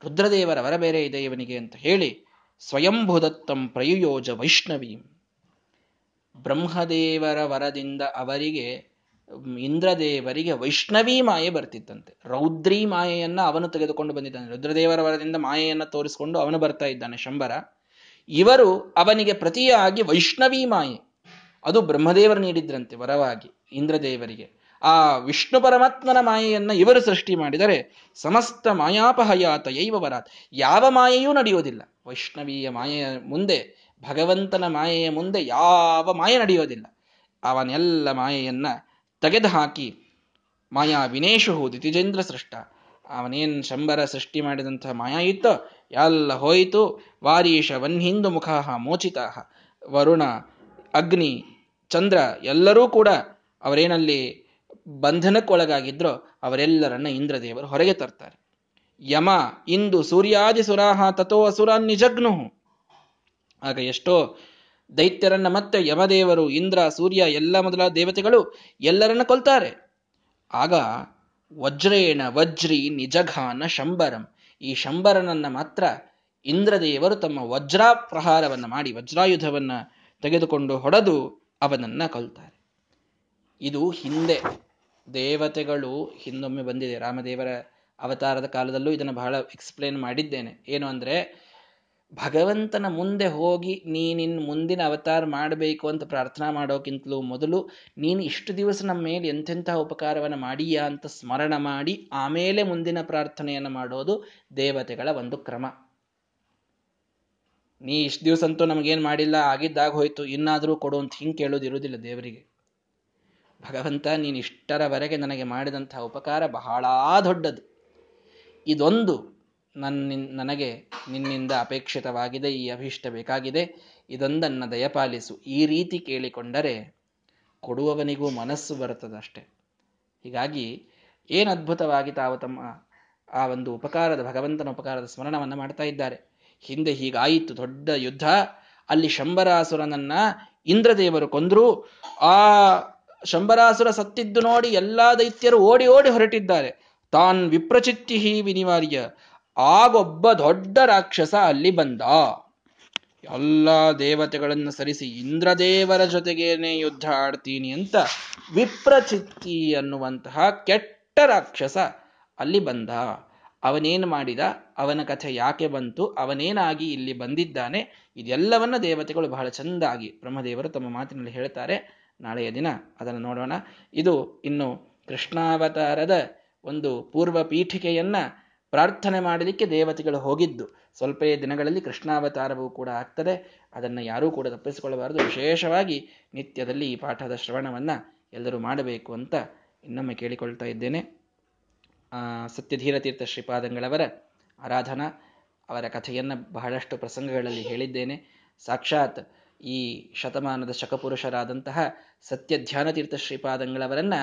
ರುದ್ರದೇವರ ವರ ಬೇರೆ ಇದೆ ಇವನಿಗೆ ಅಂತ ಹೇಳಿ ಸ್ವಯಂಭುದತ್ತಂ ಪ್ರಯುಯೋಜ ವೈಷ್ಣವಿ. ಬ್ರಹ್ಮದೇವರ ವರದಿಂದ ಅವರಿಗೆ, ಇಂದ್ರದೇವರಿಗೆ ವೈಷ್ಣವೀ ಮಾಯೆ ಬರ್ತಿತ್ತಂತೆ. ರೌದ್ರಿ ಮಾಯೆಯನ್ನ ಅವನು ತೆಗೆದುಕೊಂಡು ಬಂದಿದ್ದಾನೆ. ರುದ್ರದೇವರ ವರದಿಂದ ಮಾಯೆಯನ್ನ ತೋರಿಸಿಕೊಂಡು ಅವನು ಬರ್ತಾ ಇದ್ದಾನೆ ಶಂಬರ. ಇವರು ಅವನಿಗೆ ಪ್ರತಿಯಾಗಿ ವೈಷ್ಣವೀ ಮಾಯೆ. ಅದು ಬ್ರಹ್ಮದೇವರು ನೀಡಿದ್ರಂತೆ ವರವಾಗಿ, ಇಂದ್ರದೇವರಿಗೆ. ಆ ವಿಷ್ಣು ಪರಮಾತ್ಮನ ಮಾಯೆಯನ್ನ ಇವರು ಸೃಷ್ಟಿ ಮಾಡಿದರೆ ಸಮಸ್ತ ಮಾಯಾಪಹಯಾತ ಯೈವ ವರಾತ್. ಯಾವ ಮಾಯೆಯೂ ನಡೆಯೋದಿಲ್ಲ. ವೈಷ್ಣವೀಯ ಮಾಯೆಯ ಮುಂದೆ, ಭಗವಂತನ ಮಾಯೆಯ ಮುಂದೆ ಯಾವ ಮಾಯೆ ನಡೆಯೋದಿಲ್ಲ. ಅವನೆಲ್ಲ ಮಾಯೆಯನ್ನ ತೆಗೆದುಹಾಕಿ ಮಾಯಾ ವಿನೇಶು ದಿತಿಜೇಂದ್ರ ಸೃಷ್ಟ. ಅವನೇನ್ ಶಂಬರ ಸೃಷ್ಟಿ ಮಾಡಿದಂತಹ ಮಾಯಾ ಇತ್ತೋ, ಎಲ್ಲ ಹೋಯಿತು. ವಾರೀಶ ವನ್ಹಿಂದು ಮುಖಾಹ ಮೋಚಿತಾಹ. ವರುಣ, ಅಗ್ನಿ ಚಂದ್ರ ಎಲ್ಲರೂ ಕೂಡ ಅವರೇನಲ್ಲಿ ಬಂಧನಕ್ಕೊಳಗಾಗಿದ್ರೋ ಅವರೆಲ್ಲರನ್ನ ಇಂದ್ರದೇವರು ಹೊರಗೆ ತರ್ತಾರೆ. ಯಮ, ಇಂದು ಸೂರ್ಯಾದಿ ಸುರಾಹ ತಥೋ ಅಸುರಾನ್ ನಿಜಗ್ನು ಆಗ ಎಷ್ಟೋ ದೈತ್ಯರನ್ನ ಮತ್ತೆ ಯಮದೇವರು, ಇಂದ್ರ, ಸೂರ್ಯ, ಎಲ್ಲ ಮೊದಲಾದ ದೇವತೆಗಳು ಎಲ್ಲರನ್ನ ಕೊಲ್ತಾರೆ. ಆಗ ವಜ್ರೇಣ ವಜ್ರಿ ನಿಜಘಾನ ಶಂಬರಂ. ಈ ಶಂಬರನನ್ನ ಮಾತ್ರ ಇಂದ್ರದೇವರು ತಮ್ಮ ವಜ್ರಾ ಪ್ರಹಾರವನ್ನ ಮಾಡಿ, ವಜ್ರಾಯುಧವನ್ನ ತೆಗೆದುಕೊಂಡು ಹೊಡೆದು ಅವನನ್ನ ಕೊಲ್ತಾರೆ. ಇದು ಹಿಂದೆ ದೇವತೆಗಳು, ಹಿಂದೊಮ್ಮೆ ಬಂದಿದೆ ರಾಮದೇವರ ಅವತಾರದ ಕಾಲದಲ್ಲೂ ಇದನ್ನು ಬಹಳ ಎಕ್ಸ್ಪ್ಲೇನ್ ಮಾಡಿದ್ದೇನೆ. ಏನು ಅಂದರೆ, ಭಗವಂತನ ಮುಂದೆ ಹೋಗಿ ನೀನಿನ್ ಮುಂದಿನ ಅವತಾರ ಮಾಡಬೇಕು ಅಂತ ಪ್ರಾರ್ಥನಾ ಮಾಡೋಕ್ಕಿಂತಲೂ ಮೊದಲು ನೀನು ಇಷ್ಟು ದಿವಸ ನಮ್ಮ ಮೇಲೆ ಎಂತೆಂಥ ಉಪಕಾರವನ್ನು ಮಾಡೀಯಾ ಅಂತ ಸ್ಮರಣ ಮಾಡಿ ಆಮೇಲೆ ಮುಂದಿನ ಪ್ರಾರ್ಥನೆಯನ್ನು ಮಾಡೋದು ದೇವತೆಗಳ ಒಂದು ಕ್ರಮ. ನೀ ಇಷ್ಟು ದಿವಸ ಅಂತೂ ನಮಗೇನು ಮಾಡಿಲ್ಲ, ಆಗಿದ್ದಾಗ ಹೋಯ್ತು, ಇನ್ನಾದರೂ ಕೊಡು ಅಂತ ಹಿಂಗೆ ಕೇಳೋದು ಇರುವುದಿಲ್ಲ ದೇವರಿಗೆ. ಭಗವಂತ, ನೀನು ಇಷ್ಟರವರೆಗೆ ನನಗೆ ಮಾಡಿದಂಥ ಉಪಕಾರ ಬಹಳ ದೊಡ್ಡದು. ಇದೊಂದು ನನ್ನ ನನಗೆ ನಿನ್ನಿಂದ ಅಪೇಕ್ಷಿತವಾಗಿದೆ, ಈ ಅಭೀಷ್ಟ ಬೇಕಾಗಿದೆ. ಇದೊಂದನ್ನು ದಯಪಾಲಿಸು. ಈ ರೀತಿ ಕೇಳಿಕೊಂಡರೆ ಕೊಡುವವನಿಗೂ ಮನಸ್ಸು ಬರುತ್ತದಷ್ಟೆ. ಹೀಗಾಗಿ ಏನು ಅದ್ಭುತವಾಗಿ ತಾವು ತಮ್ಮ ಆ ಒಂದು ಉಪಕಾರದ, ಭಗವಂತನ ಉಪಕಾರದ ಸ್ಮರಣವನ್ನು ಮಾಡ್ತಾ ಇದ್ದಾರೆ. ಹಿಂದೆ ಹೀಗಾಯಿತು ದೊಡ್ಡ ಯುದ್ಧ. ಅಲ್ಲಿ ಶಂಬರಾಸುರನನ್ನ ಇಂದ್ರದೇವರು ಕೊಂದ್ರು. ಆ ಶಂಬರಾಸುರ ಸತ್ತಿದ್ದು ನೋಡಿ ಎಲ್ಲಾ ದೈತ್ಯರು ಓಡಿ ಓಡಿ ಹೊರಟಿದ್ದಾರೆ. ತಾನ್ ವಿಪ್ರಚಿತ್ತಿ ವಿನಿವಾರ್ಯ. ಆಗೊಬ್ಬ ದೊಡ್ಡ ರಾಕ್ಷಸ ಅಲ್ಲಿ ಬಂದ. ಎಲ್ಲ ದೇವತೆಗಳನ್ನು ಸರಿಸಿ ಇಂದ್ರದೇವರ ಜೊತೆಗೇನೆ ಯುದ್ಧ ಆಡ್ತೀನಿ ಅಂತ ವಿಪ್ರಚಿತ್ತಿ ಅನ್ನುವಂತಹ ಕೆಟ್ಟ ರಾಕ್ಷಸ ಅಲ್ಲಿ ಬಂದ. ಅವನೇನು ಮಾಡಿದ? ಅವನ ಕಥೆ ಯಾಕೆ ಬಂತು? ಅವನೇನಾಗಿ ಇಲ್ಲಿ ಬಂದಿದ್ದಾನೆ? ಇದೆಲ್ಲವನ್ನ ದೇವತೆಗಳು ಬಹಳ ಚಂದಾಗಿ ಬ್ರಹ್ಮದೇವರು ತಮ್ಮ ಮಾತಿನಲ್ಲಿ ಹೇಳ್ತಾರೆ. ನಾಳೆಯ ದಿನ ಅದನ್ನು ನೋಡೋಣ. ಇದು ಇನ್ನು ಕೃಷ್ಣಾವತಾರದ ಒಂದು ಪೂರ್ವ ಪೀಠಿಕೆಯನ್ನ ಪ್ರಾರ್ಥನೆ ಮಾಡಲಿಕ್ಕೆ ದೇವತೆಗಳು ಹೋಗಿದ್ದು. ಸ್ವಲ್ಪ ದಿನಗಳಲ್ಲಿ ಕೃಷ್ಣಾವತಾರವೂ ಕೂಡ ಆಗ್ತದೆ. ಅದನ್ನು ಯಾರೂ ಕೂಡ ತಪ್ಪಿಸಿಕೊಳ್ಳಬಾರದು. ವಿಶೇಷವಾಗಿ ನಿತ್ಯದಲ್ಲಿ ಈ ಪಾಠದ ಶ್ರವಣವನ್ನು ಎಲ್ಲರೂ ಮಾಡಬೇಕು ಅಂತ ಇನ್ನೊಮ್ಮೆ ಕೇಳಿಕೊಳ್ತಾ ಇದ್ದೇನೆ. ಸತ್ಯಧೀರತೀರ್ಥ ಶ್ರೀಪಾದಂಗಳವರ ಆರಾಧನಾ ಅವರ ಕಥೆಯನ್ನು ಬಹಳಷ್ಟು ಪ್ರಸಂಗಗಳಲ್ಲಿ ಹೇಳಿದ್ದೇನೆ. ಸಾಕ್ಷಾತ್ ಈ ಶತಮಾನದ ಶಕಪುರುಷರಾದಂತಹ ಸತ್ಯಧ್ಯಾನತೀರ್ಥ ಶ್ರೀಪಾದಂಗಳವರನ್ನ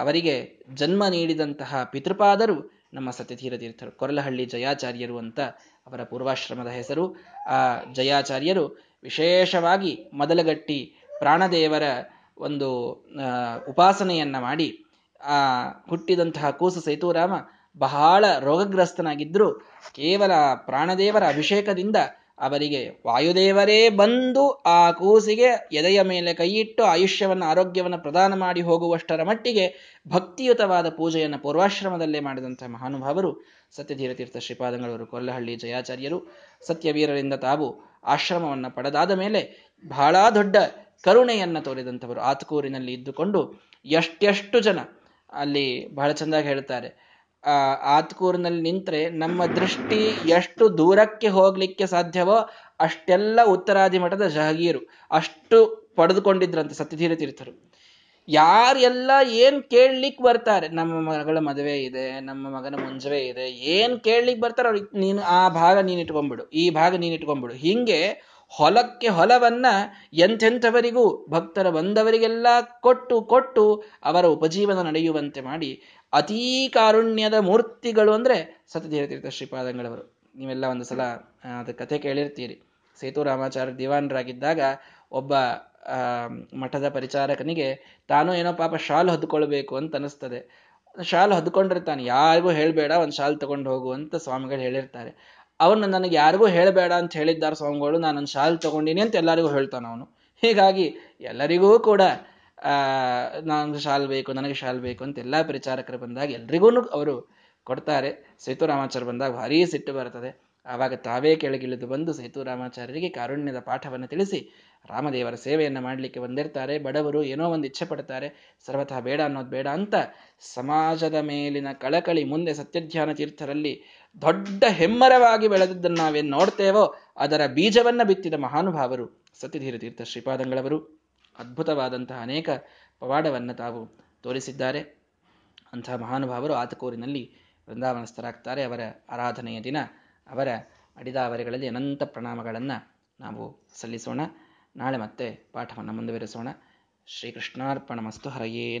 ಅವರಿಗೆ ಜನ್ಮ ನೀಡಿದಂತಹ ಪಿತೃಪಾದರು ನಮ್ಮ ಸತ್ಯಧೀರ ತೀರ್ಥರು. ಕೊರಲಹಳ್ಳಿ ಜಯಾಚಾರ್ಯರು ಅಂತ ಅವರ ಪೂರ್ವಾಶ್ರಮದ ಹೆಸರು. ಆ ಜಯಾಚಾರ್ಯರು ವಿಶೇಷವಾಗಿ ಮೊದಲಗಟ್ಟಿ ಪ್ರಾಣದೇವರ ಒಂದು ಉಪಾಸನೆಯನ್ನ ಮಾಡಿ ಆ ಹುಟ್ಟಿದಂತಹ ಕೂಸು ಸೇತುರಾಮ ಬಹಳ ರೋಗಗ್ರಸ್ತನಾಗಿದ್ದರೂ ಕೇವಲ ಪ್ರಾಣದೇವರ ಅಭಿಷೇಕದಿಂದ ಅವರಿಗೆ ವಾಯುದೇವರೇ ಬಂದು ಆ ಕೂಸಿಗೆ ಎದೆಯ ಮೇಲೆ ಕೈಯಿಟ್ಟು ಆಯುಷ್ಯವನ್ನು, ಆರೋಗ್ಯವನ್ನು ಪ್ರದಾನ ಮಾಡಿ ಹೋಗುವಷ್ಟರ ಮಟ್ಟಿಗೆ ಭಕ್ತಿಯುತವಾದ ಪೂಜೆಯನ್ನು ಪೂರ್ವಾಶ್ರಮದಲ್ಲೇ ಮಾಡಿದಂಥ ಮಹಾನುಭಾವರು ಸತ್ಯಧೀರತೀರ್ಥ ಶ್ರೀಪಾದಂಗಳವರು ಕೊಲ್ಲಹಳ್ಳಿ ಜಯಾಚಾರ್ಯರು. ಸತ್ಯವೀರರಿಂದ ತಾವು ಆಶ್ರಮವನ್ನು ಪಡೆದಾದ ಮೇಲೆ ಬಹಳ ದೊಡ್ಡ ಕರುಣೆಯನ್ನು ತೋರಿದಂಥವರು ಆತಕೂರಿನಲ್ಲಿ ಇದ್ದುಕೊಂಡು ಎಷ್ಟೆಷ್ಟು ಜನ ಅಲ್ಲಿ ಬಹಳ ಚಂದಾಗಿ ಹೇಳ್ತಾರೆ. ಆ, ಆತ್ಕೂರ್ನಲ್ಲಿ ನಿಂತ್ರೆ ನಮ್ಮ ದೃಷ್ಟಿ ಎಷ್ಟು ದೂರಕ್ಕೆ ಹೋಗ್ಲಿಕ್ಕೆ ಸಾಧ್ಯವೋ ಅಷ್ಟೆಲ್ಲ ಉತ್ತರಾದಿ ಮಠದ ಜಹಗೀರು ಅಷ್ಟು ಪಡೆದುಕೊಂಡಿದ್ರಂತೆ ಸತ್ಯಧೀರ ತೀರ್ಥರು. ಯಾರೆಲ್ಲ ಏನ್ ಕೇಳ್ಲಿಕ್ ಬರ್ತಾರೆ, ನಮ್ಮ ಮಗಳ ಮದುವೆ ಇದೆ, ನಮ್ಮ ಮಗನ ಮುಂಜವೆ ಇದೆ, ಏನ್ ಕೇಳ್ಲಿಕ್ ಬರ್ತಾರೆ ಅವ್ರಿಗೆ ನೀನು ಆ ಭಾಗ ನೀನ್ ಇಟ್ಕೊಂಡ್ಬಿಡು, ಈ ಭಾಗ ನೀನ್ ಇಟ್ಕೊಂಡ್ಬಿಡು. ಹಿಂಗೆ ಹೊಲಕ್ಕೆ ಹೊಲವನ್ನ ಎಂಥೆಂಥವರಿಗೂ ಭಕ್ತರ ಬಂದವರಿಗೆಲ್ಲ ಕೊಟ್ಟು ಕೊಟ್ಟು ಅವರ ಉಪಜೀವನ ನಡೆಯುವಂತೆ ಮಾಡಿ ಅತೀ ಕಾರುಣ್ಯದ ಮೂರ್ತಿಗಳು ಅಂದ್ರೆ ಸತ್ಯಧೀರತೀರ್ಥ ಶ್ರೀಪಾದಂಗಳವರು. ನೀವೆಲ್ಲ ಒಂದು ಸಲ ಅದ ಕಥೆ ಕೇಳಿರ್ತೀರಿ. ಸೇತು ರಾಮಾಚಾರ್ಯ ದಿವಾನರಾಗಿದ್ದಾಗ ಒಬ್ಬ ಮಠದ ಪರಿಚಾರಕನಿಗೆ ತಾನು ಏನೋ ಪಾಪ ಶಾಲ್ ಹೊದ್ಕೊಳ್ಬೇಕು ಅಂತ ಅನಿಸ್ತದೆ. ಶಾಲ್ ಹೊದ್ಕೊಂಡಿರ್ತಾನೆ. ಯಾರಿಗೂ ಹೇಳಬೇಡ, ಒಂದು ಶಾಲ್ ತಗೊಂಡು ಹೋಗು ಅಂತ ಸ್ವಾಮಿಗಳು ಹೇಳಿರ್ತಾರೆ. ಅವನು ನನಗೆ ಯಾರಿಗೂ ಹೇಳಬೇಡ ಅಂತ ಹೇಳಿದ್ದಾರೆ ಸ್ವಾಮಿಗಳು, ನಾನು ಶಾಲ್ ತಗೊಂಡಿನಿ ಅಂತ ಎಲ್ಲರಿಗೂ ಹೇಳ್ತಾನೆ ಅವನು. ಹೀಗಾಗಿ ಎಲ್ಲರಿಗೂ ಕೂಡ ನನಗೆ ನಾನು ಶಾಲ್ ಬೇಕು, ನನಗೆ ಶಾಲ್ ಬೇಕು ಅಂತ ಎಲ್ಲ ಪ್ರಚಾರಕರು ಬಂದಾಗ ಎಲ್ರಿಗೂ ಅವರು ಕೊಡ್ತಾರೆ. ಸೇತುರಾಮಾಚಾರ್ಯ ಬಂದಾಗ ಭಾರಿ ಸಿಟ್ಟು ಬರ್ತದೆ. ಆವಾಗ ತಾವೇ ಕೆಳಗಿಳಿದು ಬಂದು ಸೇತುರಾಮಾಚಾರ್ಯರಿಗೆ ಕಾರುಣ್ಯದ ಪಾಠವನ್ನು ತಿಳಿಸಿ, ರಾಮದೇವರ ಸೇವೆಯನ್ನು ಮಾಡಲಿಕ್ಕೆ ಬಂದಿರ್ತಾರೆ. ಬಡವರು ಏನೋ ಒಂದು ಇಚ್ಛೆ ಪಡ್ತಾರೆ. ಸರ್ವತಃ ಬೇಡ ಅನ್ನೋದು ಬೇಡ ಅಂತ ಸಮಾಜದ ಮೇಲಿನ ಕಳಕಳಿ ಮುಂದೆ ಸತ್ಯಧ್ಯಾನ ತೀರ್ಥರಲ್ಲಿ ದೊಡ್ಡ ಹೆಮ್ಮರವಾಗಿ ಬೆಳೆದದ್ದನ್ನು ನಾವೇನು ನೋಡ್ತೇವೋ ಅದರ ಬೀಜವನ್ನ ಬಿತ್ತಿದ ಮಹಾನುಭಾವರು ಸತ್ಯಧೀರ ತೀರ್ಥ ಶ್ರೀಪಾದಂಗಳವರು. ಅದ್ಭುತವಾದಂತಹ ಅನೇಕ ಪವಾಡವನ್ನು ತಾವು ತೋರಿಸಿದ್ದಾರೆ. ಅಂತಹ ಮಹಾನುಭಾವರು ಆತಕೂರಿನಲ್ಲಿ ವೃಂದಾವನಸ್ಥರಾಗ್ತಾರೆ. ಅವರ ಆರಾಧನೆಯ ದಿನ, ಅವರ ಅಡಿದಾವರಿಗಳಲ್ಲಿ ಅನಂತ ಪ್ರಣಾಮಗಳನ್ನು ನಾವು ಸಲ್ಲಿಸೋಣ. ನಾಳೆ ಮತ್ತೆ ಪಾಠವನ್ನು ಮುಂದುವರಿಸೋಣ. ಶ್ರೀಕೃಷ್ಣಾರ್ಪಣ ಮಸ್ತು ಹರಯೇ